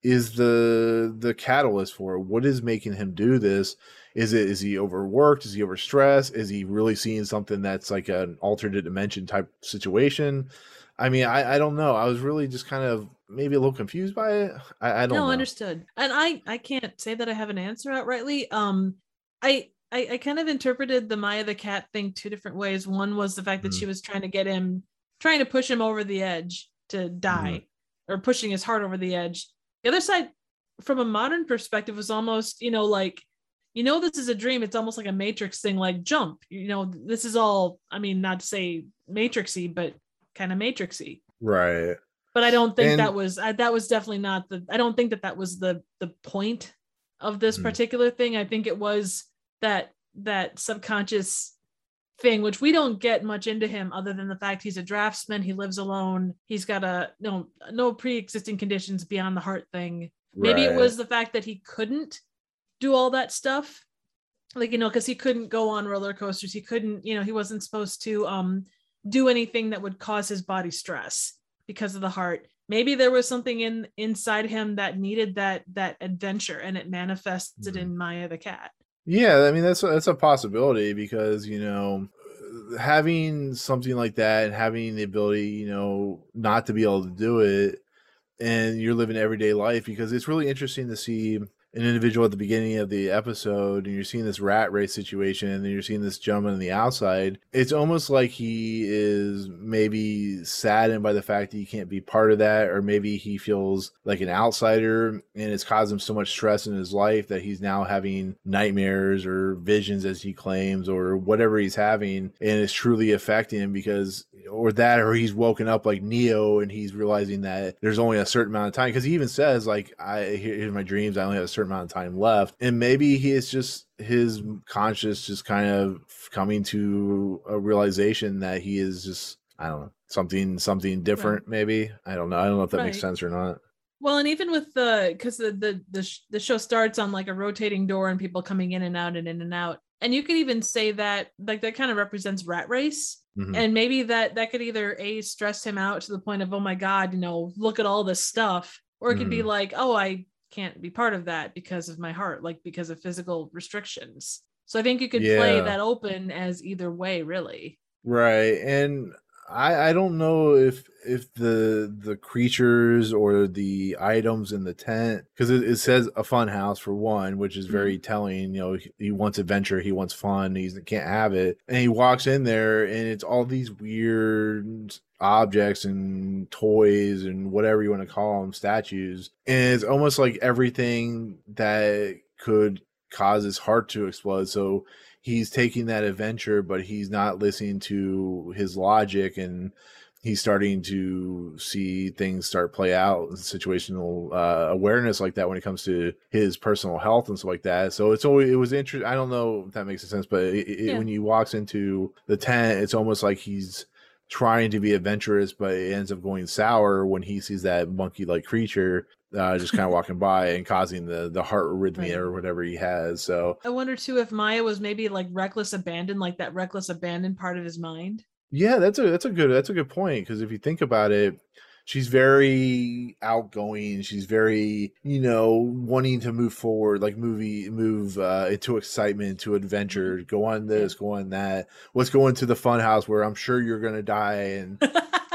is the the catalyst for it? What is making him do this? Is it is he overworked? Is he overstressed? Is he really seeing something that's like an alternate dimension type situation? I mean, I, I don't know. I was really just kind of maybe a little confused by it. I, I don't no, know. understood. And I I can't say that I have an answer outrightly. Um, I, I I kind of interpreted the Maya the cat thing two different ways. One was the fact that Mhm. she was trying to get him, trying to push him over the edge to die, or pushing his heart over the edge. The other side, from a modern perspective, was almost you know like, you know, this is a dream. It's almost like a Matrix thing, like jump. You know, this is all. I mean, not to say Matrixy, but kind of Matrixy Right. but I don't think And- that was I, that was definitely not the I don't think that that was the the point of this Mhm. particular thing. I think it was that that subconscious thing which we don't get much into him other than the fact he's a draftsman, he lives alone, he's got a no no pre-existing conditions beyond the heart thing. Maybe it was the fact that he couldn't do all that stuff. Like, you know, because he couldn't go on roller coasters. He couldn't, you know, he wasn't supposed to um do anything that would cause his body stress because of the heart. Maybe there was something in inside him that needed that that adventure and it manifested Mhm. in Maya the cat. Yeah, I mean that's that's a possibility because you know having something like that and having the ability, you know, not to be able to do it, and you're living everyday life because it's really interesting to see an individual at the beginning of the episode and you're seeing this rat race situation and then you're seeing this gentleman on the outside it's almost like he is maybe saddened by the fact that he can't be part of that or maybe he feels like an outsider and it's caused him so much stress in his life that he's now having nightmares or visions as he claims or whatever he's having and it's truly affecting him because or that or he's woken up like neo and he's realizing that there's only a certain amount of time because he even says like i here- here's my dreams i only have a certain amount of time left and maybe he is just his conscious just kind of coming to a realization that he is just i don't know something something different maybe? I don't know. I don't know if that makes sense or not. Well, and even with the because the the the, sh- the show starts on like a rotating door and people coming in and out and in and out, and you could even say that like that kind of represents rat race, Mhm. and maybe that that could either a stress him out to the point of oh my god, you know, look at all this stuff, or it could be Mhm. like oh I can't be part of that because of my heart, like because of physical restrictions. So I think you could play that open as either way, really. Right. And I I don't know if if the the creatures or the items in the tent because it, it says a fun house for one, which is mm-hmm. very telling. You know, he, he wants adventure, he wants fun, he can't have it, and he walks in there and it's all these weird objects and toys and whatever you want to call them, statues, and it's almost like everything that could cause his heart to explode. So he's taking that adventure, but he's not listening to his logic and he's starting to see things start play out situational uh, awareness like that when it comes to his personal health and stuff like that so it's always it was interesting i don't know if that makes sense but it, it, Yeah. when he walks into the tent it's almost like he's trying to be adventurous but it ends up going sour when he sees that monkey like creature uh, just kind of walking by and causing the the heart arrhythmia Right. or whatever he has so I wonder too if Maya was maybe like reckless abandon, like that reckless abandon part of his mind. Yeah, that's a that's a good that's a good point because if you think about it, she's very outgoing. She's very you know wanting to move forward, like movie move uh, into excitement, to adventure, go on this, go on that. Let's go into the fun house where I'm sure you're gonna die, and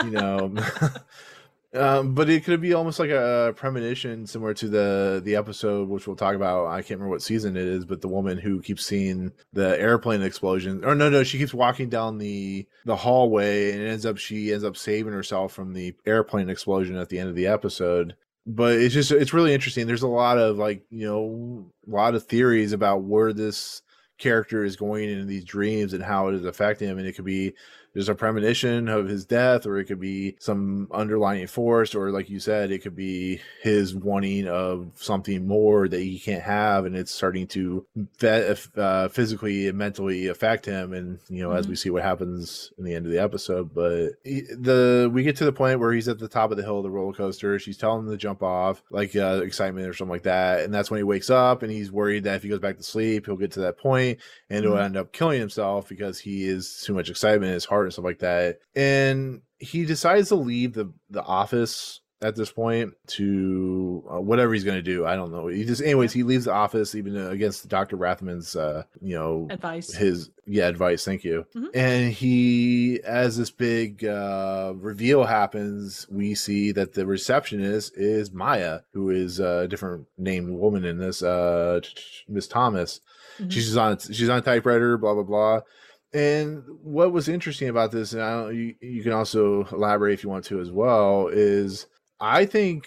you know. Um, but it could be almost like a premonition, similar to the the episode which we'll talk about. I can't remember what season it is, but the woman who keeps seeing the airplane explosion, or no, no, she keeps walking down the the hallway, and ends up she ends up saving herself from the airplane explosion at the end of the episode. But it's just it's really interesting. There's a lot of like you know a lot of theories about where this character is going in these dreams and how it is affecting him, and it could be there's a premonition of his death, or it could be some underlying force, or like you said, it could be his wanting of something more that he can't have, and it's starting to uh, physically and mentally affect him. And you know, as we see what happens in the end of the episode, but he- the we get to the point where he's at the top of the hill of the roller coaster. She's telling him to jump off, like uh, excitement or something like that, and that's when he wakes up, and he's worried that if he goes back to sleep, he'll get to that point and he'll Mhm. end up killing himself because he is too much excitement his heart and stuff like that. And he decides to leave the the office at this point to uh, whatever he's going to do. I don't know. He just, anyways, he leaves the office even against Dr. Rathmann's, uh, you know, Advice. his yeah advice. Thank you. Mhm. And he, as this big uh, reveal happens, we see that the receptionist is Maya, who is a different named woman in this, uh, Miss Thomas. Mhm. She's on she's on a typewriter, blah blah blah. And what was interesting about this, and I you, you can also elaborate if you want to as well, is I think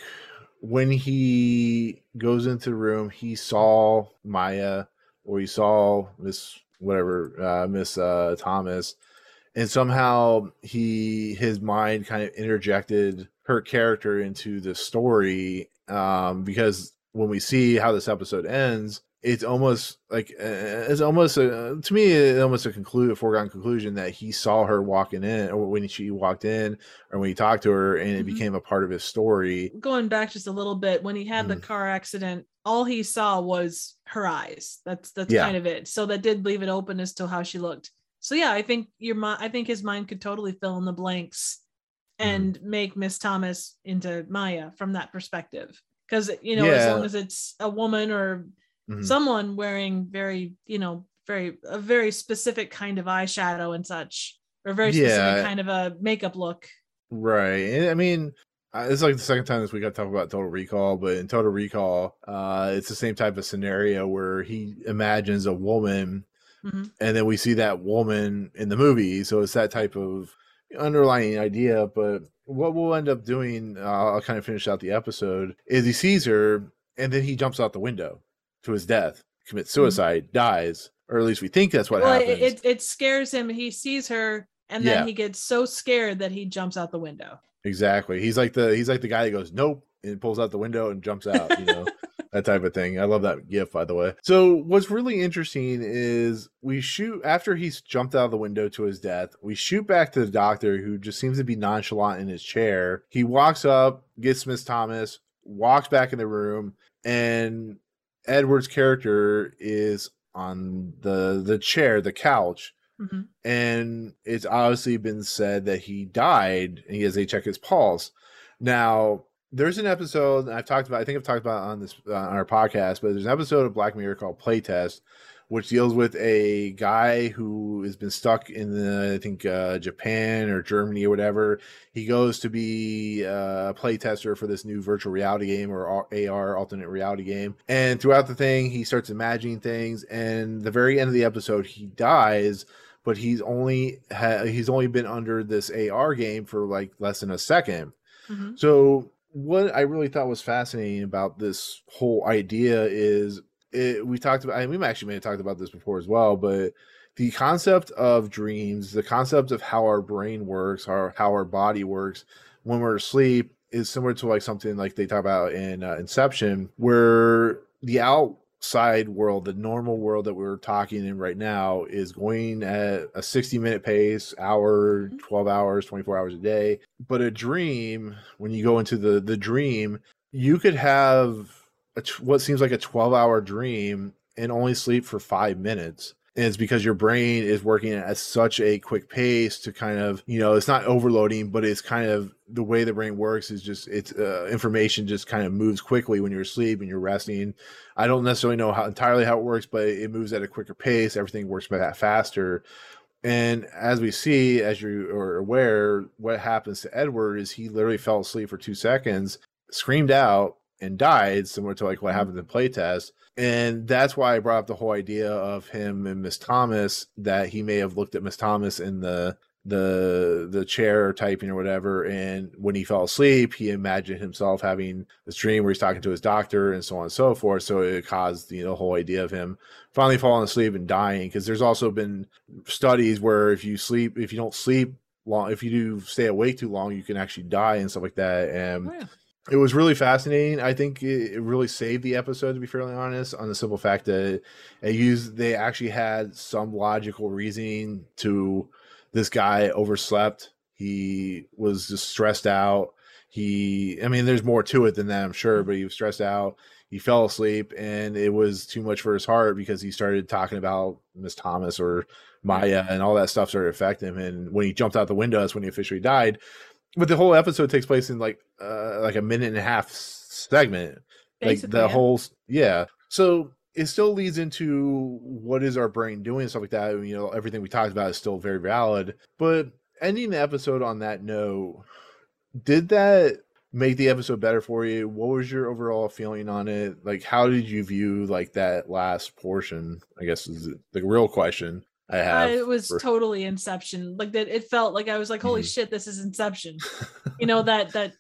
when he goes into the room, he saw Maya or he saw Miss whatever uh, Miss uh, Thomas, and somehow he his mind kind of interjected her character into the story um, because when we see how this episode ends, it's almost like uh, it's almost a, to me it's almost a conclude a foregone conclusion that he saw her walking in or when she walked in or when he talked to her and it Mhm. became a part of his story Going back just a little bit, when he had the Mhm. car accident, all he saw was her eyes. That's that's Yeah. kind of it. So that did leave it open as to how she looked. So yeah, I think your mind. I think his mind could totally fill in the blanks Mm-hmm. and make Miss Thomas into Maya from that perspective. Because you know, as long as it's a woman or Mhm. someone wearing very, you know, very a very specific kind of eyeshadow and such, or very specific Yeah. kind of a makeup look. Right. And I mean, uh, it's like the second time this week I talk about Total Recall, but in Total Recall, uh, it's the same type of scenario where he imagines a woman, Mhm. and then we see that woman in the movie. So it's that type of underlying idea. But what we'll end up doing, uh, I'll kind of finish out the episode, is he sees her, and then he jumps out the window to his death, commits mm-hmm. suicide, dies, or at least we think that's what well, happens. it, it it scares him. He sees her, and then Yeah. he gets so scared that he jumps out the window. Exactly. He's like the he's like the guy that goes nope and pulls out the window and jumps out. You know that type of thing. I love that gif by the way. So what's really interesting is we shoot after he's jumped out of the window to his death. We shoot back to the doctor who just seems to be nonchalant in his chair. He walks up, gets Miss Thomas, walks back in the room, and Edward's character is on the the chair, the couch Mhm. and it's obviously been said that he died and he has they check his pulse now there's an episode i've talked about i think i've talked about on this uh, on our podcast but there's an episode of black mirror called playtest which deals with a guy who has been stuck in the i think uh, japan or germany or whatever he goes to be uh, a playtester for this new virtual reality game or ar alternate reality game and throughout the thing he starts imagining things and the very end of the episode he dies but he's only ha- he's only been under this AR game for like less than a second. Mhm. So what I really thought was fascinating about this whole idea is it, we talked about and we actually may have talked about this before as well, but the concept of dreams, the concept of how our brain works, our how our body works when we're asleep is similar to like something like they talk about in uh, Inception, where the outside world, the normal world that we're talking in right now, is going at a 60 minute pace, hour, 12 hours, 24 hours a day. But a dream, when you go into the the dream, you could have what seems like a 12 hour dream and only sleep for five minutes. And it's because your brain is working at such a quick pace to kind of, you know, it's not overloading, but it's kind of the way the brain works is just it's uh, information just kind of moves quickly when you're asleep and you're resting. I don't necessarily know how entirely how it works, but it moves at a quicker pace. Everything works by that faster. And as we see, as you are aware, what happens to Edward is he literally fell asleep for two seconds, screamed out, and died, similar to like what happened in playtest. And that's why I brought up the whole idea of him and Miss Thomas that he may have looked at Miss Thomas in the the the chair typing or whatever and when he fell asleep he imagined himself having this dream where he's talking to his doctor and so on and so forth so it caused you know the whole idea of him finally falling asleep and dying because there's also been studies where if you sleep if you don't sleep long if you do stay awake too long you can actually die and stuff like that and Oh, yeah. It was really fascinating. I think it, really saved the episode, to be fairly honest, on the simple fact that it used they actually had some logical reasoning to this guy overslept. He was just stressed out. He, I mean, there's more to it than that, I'm sure, but he was stressed out. He fell asleep, and it was too much for his heart because he started talking about Miss Thomas or Maya, and all that stuff started affecting him. And when he jumped out the window, that's when he officially died but the whole episode takes place in like uh like a minute and a half segment. Like the yeah. whole yeah. So it still leads into what is our brain doing and stuff like that. You know everything we talked about is still very valid. But ending the episode on that note did that make the episode better for you? What was your overall feeling on it? Like how did you view like that last portion? I guess is the real question i have I, it was for- totally Inception. Like that, it felt like I was like, "Holy Mhm. shit, this is Inception." you know that that,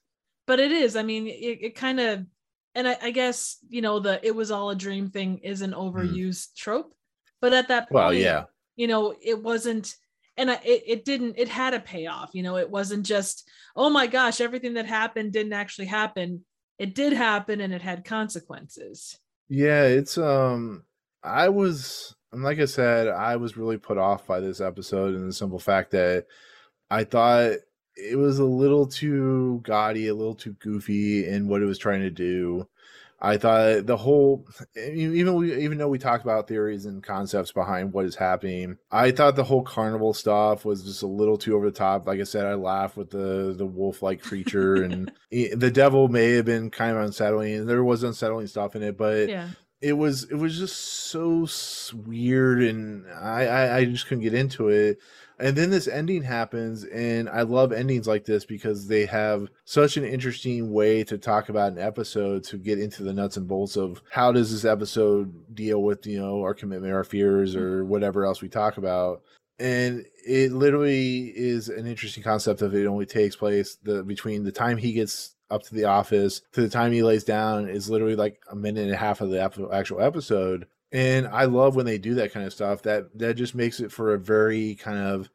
but it is. I mean, it, it kind of, and I, I guess you know the "it was all a dream" thing is an overused trope, but at that point, well yeah you know, it wasn't, and I, it it didn't. It had a payoff. You know, it wasn't just, "Oh my gosh, everything that happened didn't actually happen." It did happen, and it had consequences. Yeah, it's um I was and like I said, I was really put off by this episode and the simple fact that I thought it was a little too gaudy, a little too goofy in what it was trying to do. I thought the whole even we even though we talked about theories and concepts behind what is happening, I thought the whole carnival stuff was just a little too over the top. Like I said, I laughed with the the wolf like creature and the devil may have been kind of unsettling and there was unsettling stuff in it, but Yeah. It was it was just so weird and I, I i just couldn't get into it. And then this ending happens and i love endings like this because they have such an interesting way to talk about an episode to get into the nuts and bolts of how does this episode deal with you know our commitment our fears or mm-hmm. whatever else we talk about. And it literally is an interesting concept of it only takes place the between the time he gets up to the office to the time he lays down is literally like a minute and a half of the actual episode. And i love when they do that kind of stuff. That that just makes it for a very kind of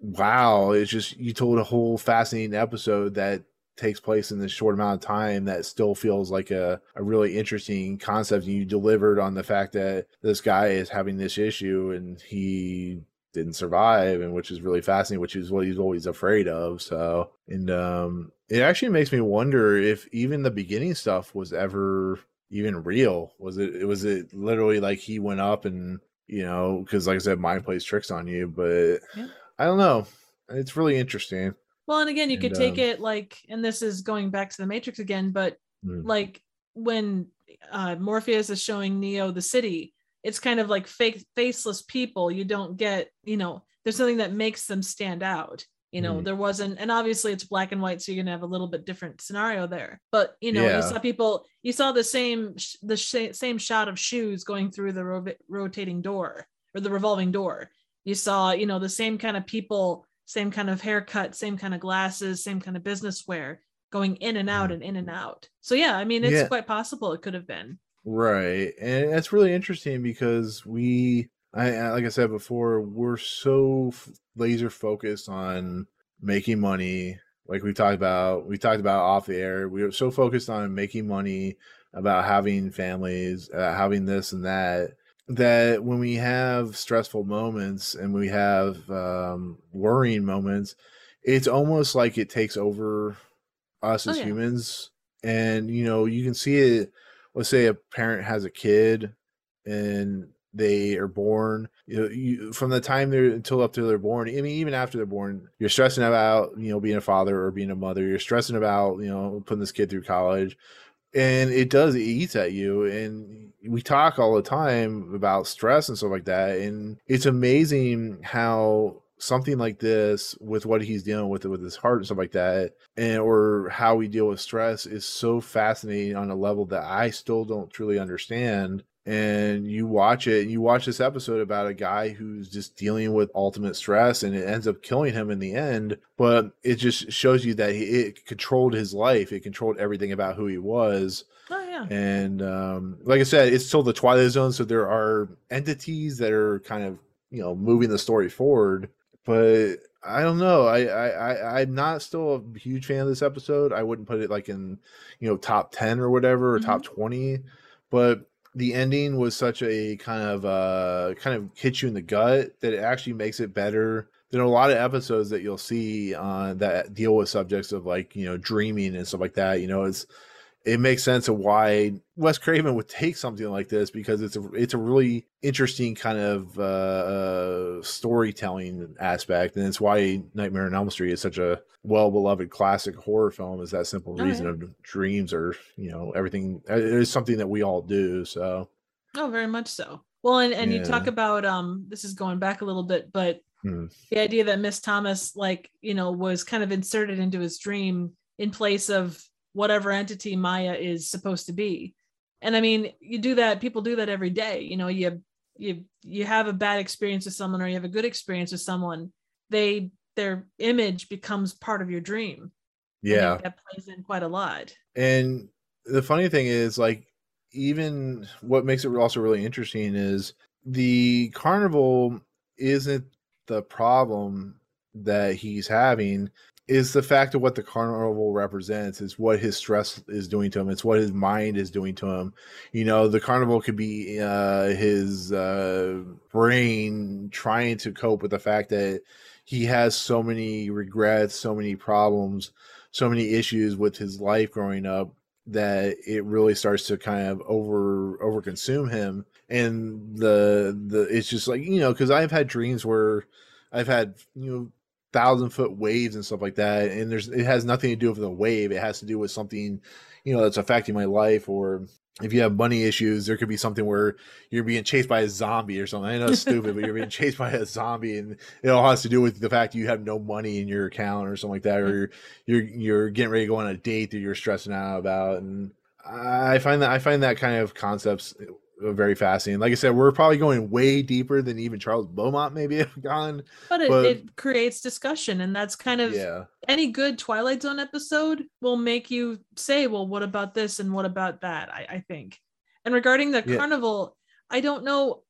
wow it's just you told a whole fascinating episode that takes place in this short amount of time that still feels like a, a really interesting concept you delivered on the fact that this guy is having this issue and he didn't survive and which is really fascinating which is what he's always afraid of so. And um it actually makes me wonder if even the beginning stuff was ever even real was it was it literally like he went up and you know because like i said mind plays tricks on you but Yeah. i don't know it's really interesting Well, and again, you could take um, it like, and this is going back to the Matrix again, but Mm. like when uh, Morpheus is showing Neo the city, it's kind of like fake, faceless people. You don't get, you know, there's something that makes them stand out. You know, Mhm. there wasn't, and obviously it's black and white, so you're gonna have a little bit different scenario there. But you know, Yeah. you saw people, you saw the same, the sh- same shot of shoes going through the ro- rotating door or the revolving door. You saw, you know, the same kind of people, same kind of haircut, same kind of glasses, same kind of business wear going in and out and in and out. So yeah, I mean, it's Yeah. quite possible it could have been. Right. And that's really interesting because we I like I said before, we're so f- laser focused on making money. Like we talked about, we talked about off the air. We were so focused on making money, about having families, uh, having this and that, that when we have stressful moments and we have um, worrying moments, it's almost like it takes over us Oh, as yeah. humans. And you know, you can see it let's say a parent has a kid and they are born you know you, from the time they're until up to they're born i mean even after they're born you're stressing about you know being a father or being a mother you're stressing about you know putting this kid through college and it does it eats at you and we talk all the time about stress and stuff like that and it's amazing how something like this with what he's dealing with with his heart and stuff like that and or how we deal with stress is so fascinating on a level that i still don't truly understand and you watch it and you watch this episode about a guy who's just dealing with ultimate stress and it ends up killing him in the end but it just shows you that he, it controlled his life it controlled everything about who he was Oh yeah. and um, like I said, it's still the Twilight Zone, so there are entities that are kind of you know moving the story forward. But I don't know. I I, I I'm not still a huge fan of this episode. I wouldn't put it like in you know top ten or whatever or top twenty. But the ending was such a kind of uh kind of hits you in the gut that it actually makes it better than a lot of episodes that you'll see uh, that deal with subjects of like you know dreaming and stuff like that. You know, it's it makes sense of why Wes Craven would take something like this because it's a it's a really interesting kind of uh, uh, storytelling aspect, and it's why Nightmare on Elm Street is such a well beloved classic horror film. Is that simple Oh, reason yeah. of dreams or you know everything? It is something that we all do. So Oh, very much so. Well, and, and you talk about um this is going back a little bit, but Hmm. the idea that Miss Thomas, like, you know, was kind of inserted into his dream in place of whatever entity Maya is supposed to be. And I mean, you do that, people do that every day. You know, you you you have a bad experience with someone or you have a good experience with someone, they their image becomes part of your dream. Yeah, that plays in quite a lot. And the funny thing is, like, even what makes it also really interesting is the carnival isn't the problem that he's having is the fact of what the carnival represents is what his stress is doing to him it's what his mind is doing to him. You know the carnival could be uh his uh brain trying to cope with the fact that he has so many regrets so many problems so many issues with his life growing up that it really starts to kind of over over consume him. And the the it's just like you know because i've had dreams where i've had you know thousand foot waves and stuff like that and there's it has nothing to do with the wave it has to do with something you know that's affecting my life or if you have money issues there could be something where you're being chased by a zombie or something. I know it's stupid but you're being chased by a zombie and it all has to do with the fact you have no money in your account or something like that or mm. you're you're, you're getting ready to go on a date that you're stressing out about and i find that i find that kind of concepts very fascinating like i said we're probably going way deeper than even charles beaumont maybe have gone But it, But- it creates discussion, and that's kind of yeah any good Twilight Zone episode will make you say, well, what about this and what about that? I, I think. And regarding the Yeah. carnival, I don't know.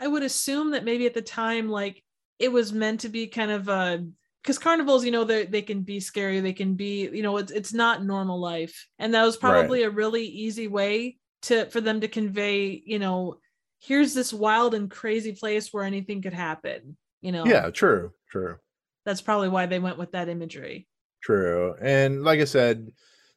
I- would assume that maybe at the time, like it was meant to be kind of a because carnivals, you know, they they can be scary, they can be, you know, it's it's not normal life. And that was probably a really easy way to for them to convey, you know, here's this wild and crazy place where anything could happen. You know, yeah true true that's probably why they went with that imagery. True. And like I said,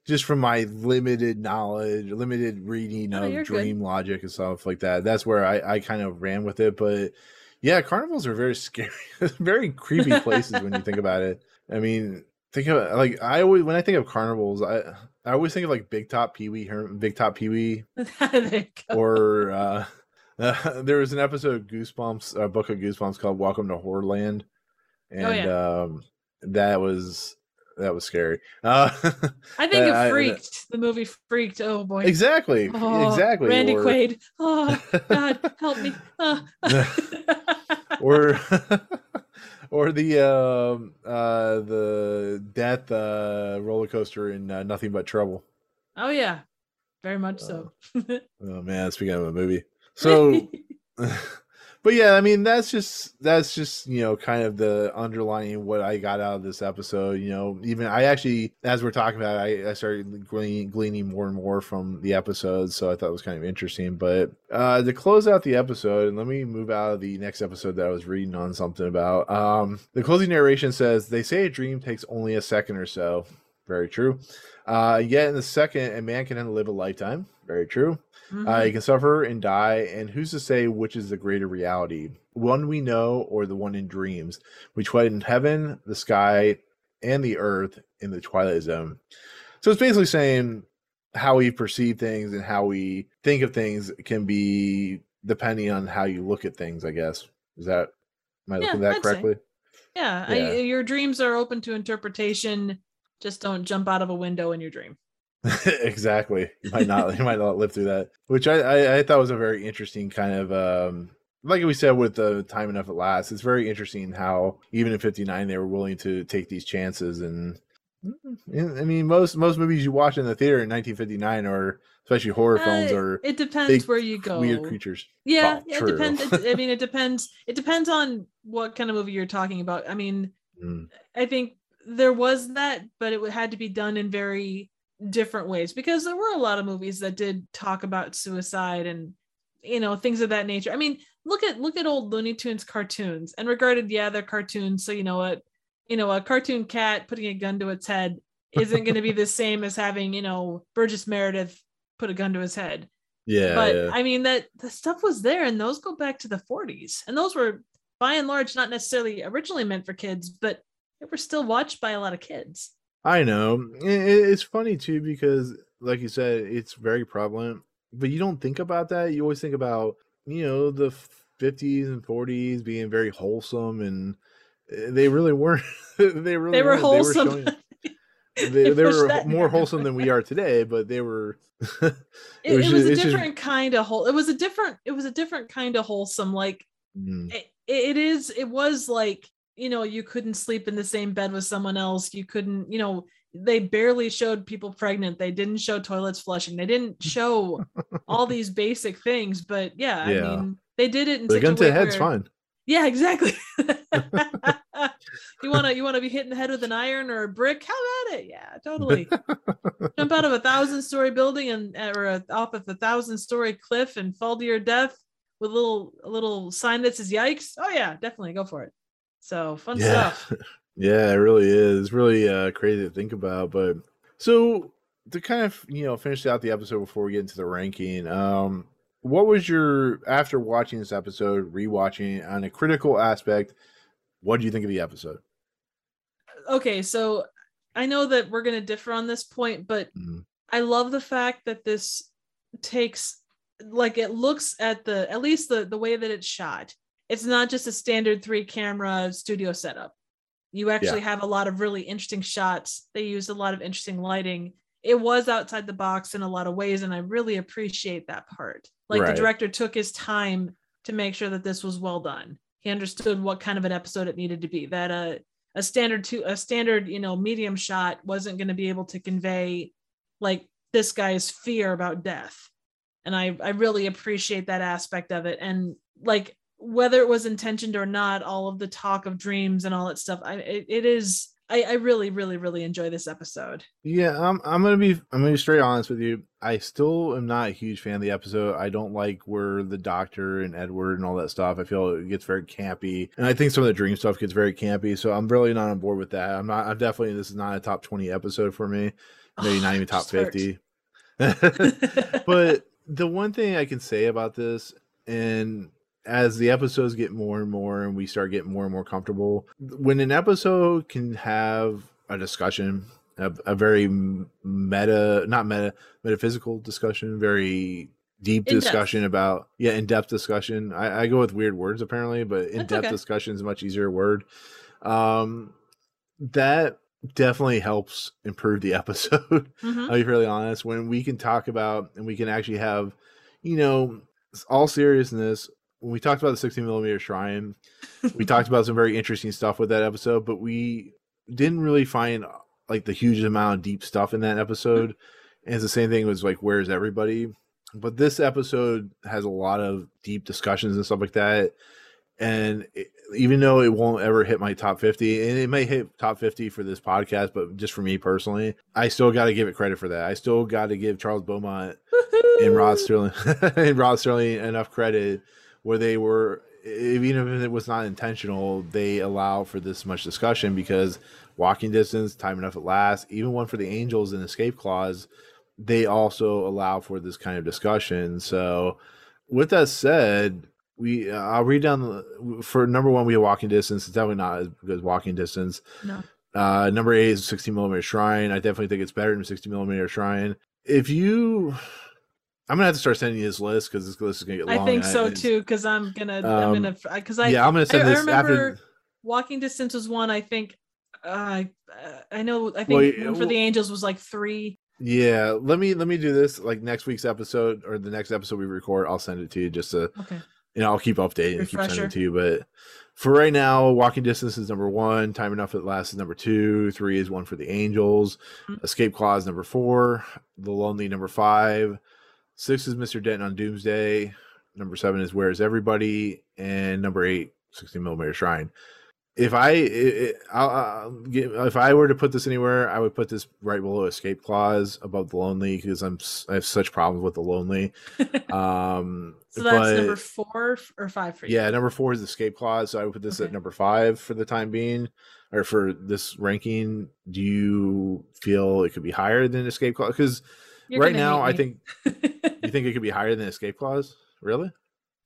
just from my limited knowledge, limited reading Oh, you're of good. dream logic and stuff like that, that's where I, I kind of ran with it. But yeah, carnivals are very scary, very creepy places when you think about it. I mean, think of like I always when I think of carnivals, I I always think of like Big Top Pee Wee, Big Top Pee Wee, there you go. or uh, there was an episode of Goosebumps, a book of Goosebumps called Welcome to Horrorland, and Oh, yeah. um, that was that was scary. Uh, I think I- I- it freaked. the movie freaked. Oh boy. exactly, Oh, exactly. Randy or, Quaid. Oh God, help me. Oh. or or the um uh the death uh roller coaster in uh, Nothing But Trouble. oh yeah, very much so. Oh man, speaking of a movie, so. but yeah, I mean that's just that's just you know kind of the underlying what I got out of this episode. You know, even I actually as we're talking about, it, I, I started gleaning, gleaning more and more from the episode, so I thought it was kind of interesting. But uh, to close out the episode, and let me move out of the next episode that I was reading on something about. Um, the closing narration says they say a dream takes only a second or so. Very true. Uh, yet in the second, a man can live a lifetime. Very true. Mhm. Uh, you can suffer and die, and who's to say which is the greater reality? One we know, or the one in dreams? We twilight in heaven, the sky, and the earth in the twilight zone. So it's basically saying how we perceive things and how we think of things can be depending on how you look at things. I guess is that am I Yeah, looking at that I'd say. correctly? yeah, yeah. I, your dreams are open to interpretation. Just don't jump out of a window in your dream. exactly. You might not you might not live through that. Which I, I, I thought was a very interesting kind of um like we said with the time enough at last, it's very interesting how even in fifty nine they were willing to take these chances and I mean most most movies you watch in the theater in nineteen fifty nine or especially horror films Uh, are it depends where you go. weird creatures. Yeah, Oh, yeah, it depends. It, I mean, it depends. It depends on what kind of movie you're talking about. I mean, Mm. I think there was that, but it had to be done in very different ways because there were a lot of movies that did talk about suicide and you know things of that nature. I mean, look at look at old Looney Tunes cartoons and regarded, yeah, they're cartoons, so you know what, you know, a cartoon cat putting a gun to its head isn't going to be the same as having you know Burgess Meredith put a gun to his head. Yeah, but yeah. I mean that the stuff was there, and those go back to the 40s, and those were by and large not necessarily originally meant for kids, but they were still watched by a lot of kids. I know. It's funny too because, like you said, it's very prevalent. But you don't think about that. You always think about, you know, the fifties and forties being very wholesome, and uh, they really weren't. they really They were weren't. wholesome. showing- They they, they were more wholesome than we are today, but they were. It, it was was, ju- a it's just- different kind of whole. It was a different. It was a different kind of wholesome. Like Mm, it, it is. It was like you know you couldn't sleep in the same bed with someone else. You couldn't. You know they barely showed people pregnant. They didn't show toilets flushing. They didn't show all these basic things. But yeah, Yeah. I mean they did it in but a such gun a to the head's where- fine. Yeah, exactly. you wanna you wanna be hit in the head with an iron or a brick? How about it? Yeah, totally. Jump out of a thousand story building and or a, off of a thousand story cliff and fall to your death with a little a little sign that says "Yikes!" Oh yeah, definitely go for it. So fun Yeah. stuff. Yeah, it really is. It's really uh, crazy to think about. But so to kind of you know finish out the episode before we get into the ranking, um, what was your after watching this episode, rewatching on a critical aspect? What do you think of the episode? Okay, so I know that we're gonna differ on this point, but Mhm. I love the fact that this takes like it looks at the at least the the way that it's shot. It's not just a standard three camera studio setup. You actually have a lot of really interesting shots. They used a lot of interesting lighting. It was outside the box in a lot of ways, and I really appreciate that part. Like Right. the director took his time to make sure that this was well done. He understood what kind of an episode it needed to be. That a a standard two a standard you know medium shot wasn't going to be able to convey like this guy's fear about death and i i really appreciate that aspect of it and like whether it was intentioned or not all of the talk of dreams and all that stuff i it, it is I, I really really really enjoy this episode Yeah, I'm I'm gonna be I'm gonna be straight honest with you. I still am not a huge fan of the episode. I don't like where the doctor and Edward and all that stuff. I feel it gets very campy, and I think some of the dream stuff gets very campy. So I'm really not on board with that. I'm not. I'm definitely this is not a top twenty episode for me. Maybe not even top fifty. but the one thing I can say about this, and as the episodes get more and more, and we start getting more and more comfortable, when an episode can have a discussion, a, a very meta, not meta, metaphysical discussion, very deep In-depth. discussion about, yeah, in depth discussion. I, I go with weird words apparently, but in-depth okay. discussion is a much easier word. Um, that definitely helps improve the episode. Mhm. I'll be fairly honest. When we can talk about and we can actually have, you know, all seriousness. When we talked about the 16 millimeter shrine, we talked about some very interesting stuff with that episode, but we didn't really find like the huge amount of deep stuff in that episode. And it's the same thing was like, where's everybody? But this episode has a lot of deep discussions and stuff like that. And it, even though it won't ever hit my top 50, and it may hit top 50 for this podcast, but just for me personally, I still got to give it credit for that. I still got to give Charles Beaumont and Rod Serling and Rod Serling enough credit where they were even if it was not intentional, they allow for this much discussion because walking distance, time enough at last, even one for the Angels and escape clause, they also allow for this kind of discussion. So, with that said, we uh, I'll read down the, for number one we have walking distance. It's definitely not as good as walking distance. no Uh, number eight is 60 millimeter shrine. I definitely think it's better than 60 millimeter shrine. If you, I'm gonna have to start sending you this list because this list is gonna get long. i think so and- too because i'm gonna i'm Um, gonna because i yeah, I'm gonna send I this remember- after. walking distance was one i think uh, i know i think Well, yeah, for well- the angels was like three Yeah, let me let me do this like next week's episode or the next episode we record. I'll send it to you just to okay you know I'll keep updating and keep sending it to you. But for right now, walking distance is number one. Time enough at last is number two. Three is one for the Angels. Mhm. Escape clause number four. The lonely number five. Six is Mr. Denton on Doomsday. Number seven is Where is Everybody? And number eight, 16 millimeter shrine. if I i I'll, I'll get, if I were to put this anywhere, I would put this right below escape clause above the lonely because I'm I have such problems with the lonely. Um, so that's but- number four or five for you. Yeah, number four is escape clause. So I would put this Okay. at number five for the time being, or for this ranking. Do you feel it could be higher than escape clause? Because right now, I think. you think it could be higher than escape clause. Really?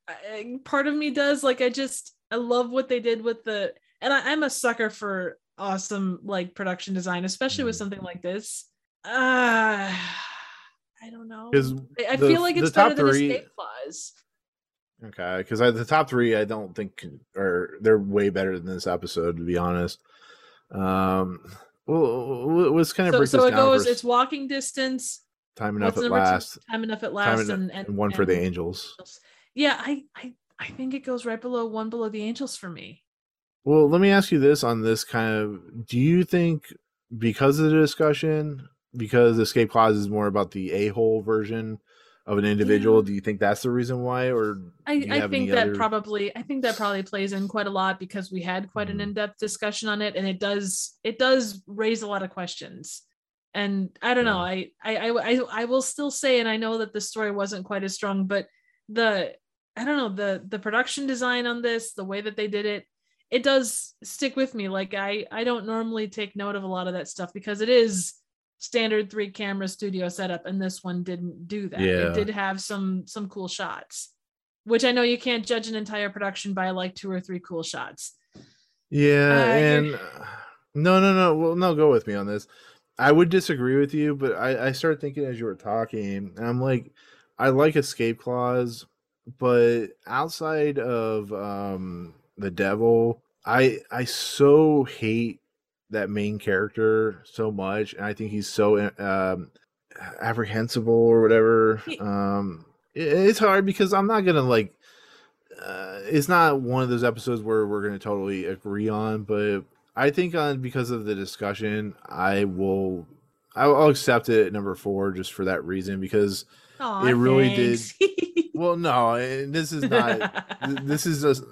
I- part of me does like I just I love what they did with the and I, I'm a sucker for awesome like production design, especially with Mm. something like this. Uh I don't know. I, I the- feel like it's better than three- escape clause. Okay, because I the top three, I don't think, are they're way better than this episode. To be honest, um, well, let's kind of So, break so it goes. It's walking distance. Time enough What's at number two? last, Time enough at last, and, and, and and one for the and- angels. Yeah, I I I think it goes right below one below the angels for me. Well, let me ask you this on this kind of do you think because of the discussion, because escape clause is more about the a hole version of an individual, Yeah. do you think that's the reason why? Or I, I think that other- probably I think that probably plays in quite a lot because we had quite an Mhm. in-depth discussion on it and it does it does raise a lot of questions. And I don't know, I, I I I will still say and I know that the story wasn't quite as strong, but the I don't know, the the production design on this, the way that they did it, it does stick with me. Like I I don't normally take note of a lot of that stuff because it is standard three camera studio setup and this one didn't do that. Yeah. It did have some some cool shots which I know you can't judge an entire production by like two or three cool shots. Yeah, Uh, and no, no, no. Well, no, go with me on this. I would disagree with you, but I, I started thinking as you were talking, and I'm like, I like escape clause, but outside of um the devil, I I so hate that main character so much, and I think he's so um apprehensible or whatever. Um, it- it's hard because I'm not gonna like uh, it's not one of those episodes where we're to totally agree on, but I think on because of the discussion, I will I'll, accept it at number four just for that reason because Aw, It really did- well no and this is not th- this is just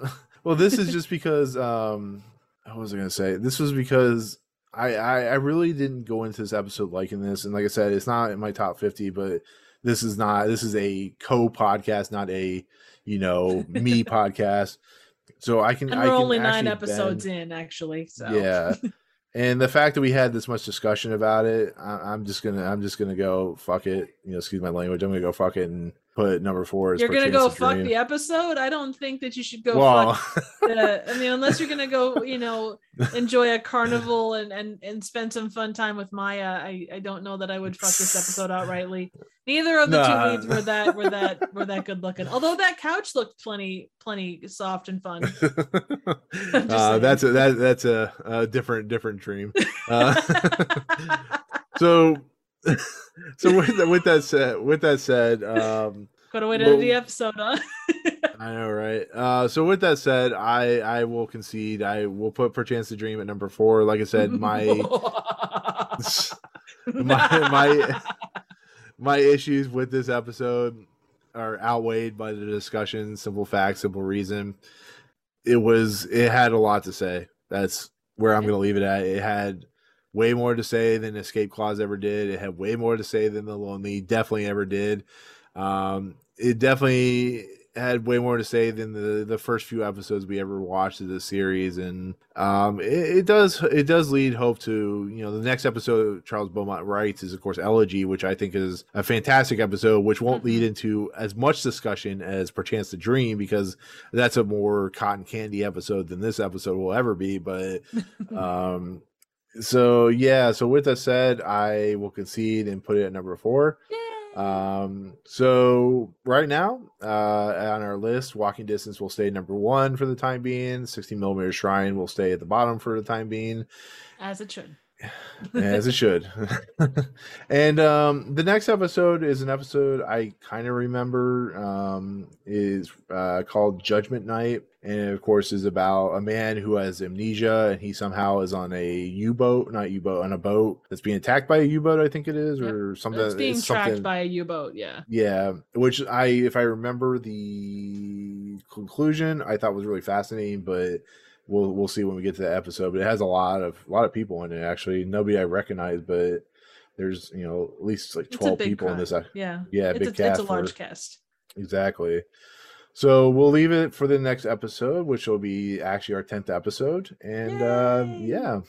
well this is just because um what was I going to say? This was because I, I I really didn't go into this episode liking this and like I said it's not in my top 50 but this is not this is a co podcast not a you know me podcast so I can and we're can only nine episodes bend- in, actually. So. Yeah. And the fact that we had this much discussion about it I, i'm just gonna i'm just gonna go fuck it. You know excuse my language. I'm gonna go fuck it and put number four you're gonna go fuck Dream. the episode. I don't think that you should go well fuck. The, I mean, unless you're gonna go, you know, enjoy a carnival and and and spend some fun time with Maya. I I don't know that I would fuck this episode outrightly. Neither of the Nah. two leads were that were that were that good looking. Although that couch looked plenty plenty soft and fun. uh, that's a that, that's a, a different different dream uh, so so with, that- with that said with that said um Gotta wait into the episode, huh? I know, right? Uh, so with that said, I I will concede. I will put Perchance to Dream at number four. Like I said, my my my my issues with this episode are outweighed by the discussion. Simple fact, simple reason. It was it had a lot to say. That's where I'm going to leave it at. It had way more to say than Escape Clause ever did. It had way more to say than The Lonely definitely ever did. Um, it definitely had way more to say than the the first few episodes we ever watched of this series and um it, it does it does lead hope to you know the next episode charles beaumont writes is of course elegy which i think is a fantastic episode which won't lead Mhm. into as much discussion as perchance to dream because that's a more cotton candy episode than this episode will ever be but um so yeah so with that said i will concede and put it at number four um, so right now, uh, on our list, walking distance will stay number one for the time being. 60 millimeter shrine will stay at the bottom for the time being, As it should. as it should. and um, the next episode is an episode I kind of remember. Um, is uh, called Judgment Night, and of course is about a man who has amnesia, and he somehow is on a U-boat, not U-boat, on a boat that's being attacked by a U-boat. I think it is, Yep. or something. It's being it's tracked something- by a U-boat. Yeah. yeah, which I, if I remember the conclusion, I thought was really fascinating, but we'll we'll see when we get to the episode. But it has a lot of a lot of people in it. Actually, nobody I recognize, but there's you know at least like twelve big people in this. uh, Yeah. Yeah, It's big a, it's cast a large for- cast. Exactly. So we'll leave it for the next episode, which will be actually our tenth episode, and uh, yeah,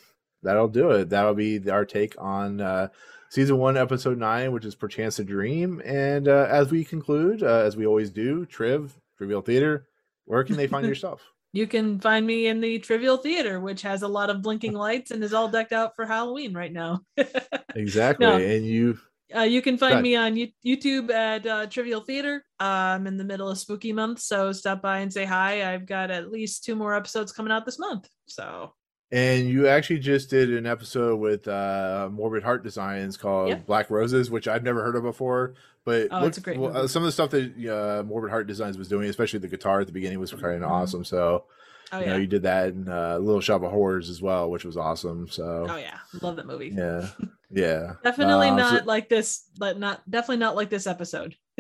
that'll do it. That'll be our take on uh, season one, episode nine, which is "Perchance a Dream." And uh, as we conclude, uh, as we always do, Triv Trivial Theater, where can they find yourself? You can find me in the Trivial Theater, which has a lot of blinking lights and is all decked out for Halloween right now. Exactly, No. and you Uh, you can find me on YouTube at uh, Trivial Theater. I'm in the middle of spooky month, so stop by and say hi. I've got at least two more episodes coming out this month. So and you actually just did an episode with uh, Morbid Heart Designs called Yep. Black Roses, which I've never heard of before. But Oh, great well, uh, some of the stuff that uh, Morbid Heart Designs was doing, especially the guitar at the beginning, was kind of Mhm. awesome. So oh you know, yeah, you did that in uh, Little Shop of Horrors as well, which was awesome. So oh yeah, love that movie. yeah, yeah, Definitely Uh, so- not like this, but not definitely not like this episode.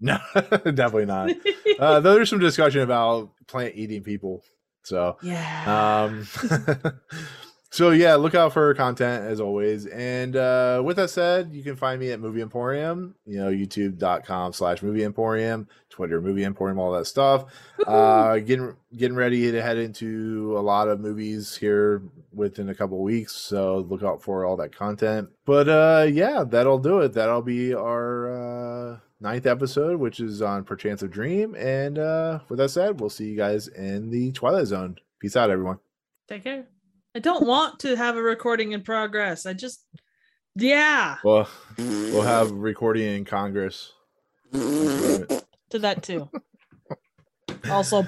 no, definitely not. Uh, though there's some discussion about plant eating people. So yeah. um so yeah look out for content as always. And uh with that said you can find me at movie emporium you know youtube.com slash movie emporium twitter movie emporium all that stuff. Uh getting getting ready to head into a lot of movies here within a couple of weeks so look out for all that content. But uh yeah that'll do it. That'll be our uh ninth episode which is on perchance of dream. And uh with that said we'll see you guys in the twilight zone. Peace out everyone. Take care. I don't want to have a recording in progress. I just, yeah, well we'll have recording in congress to that too. Also,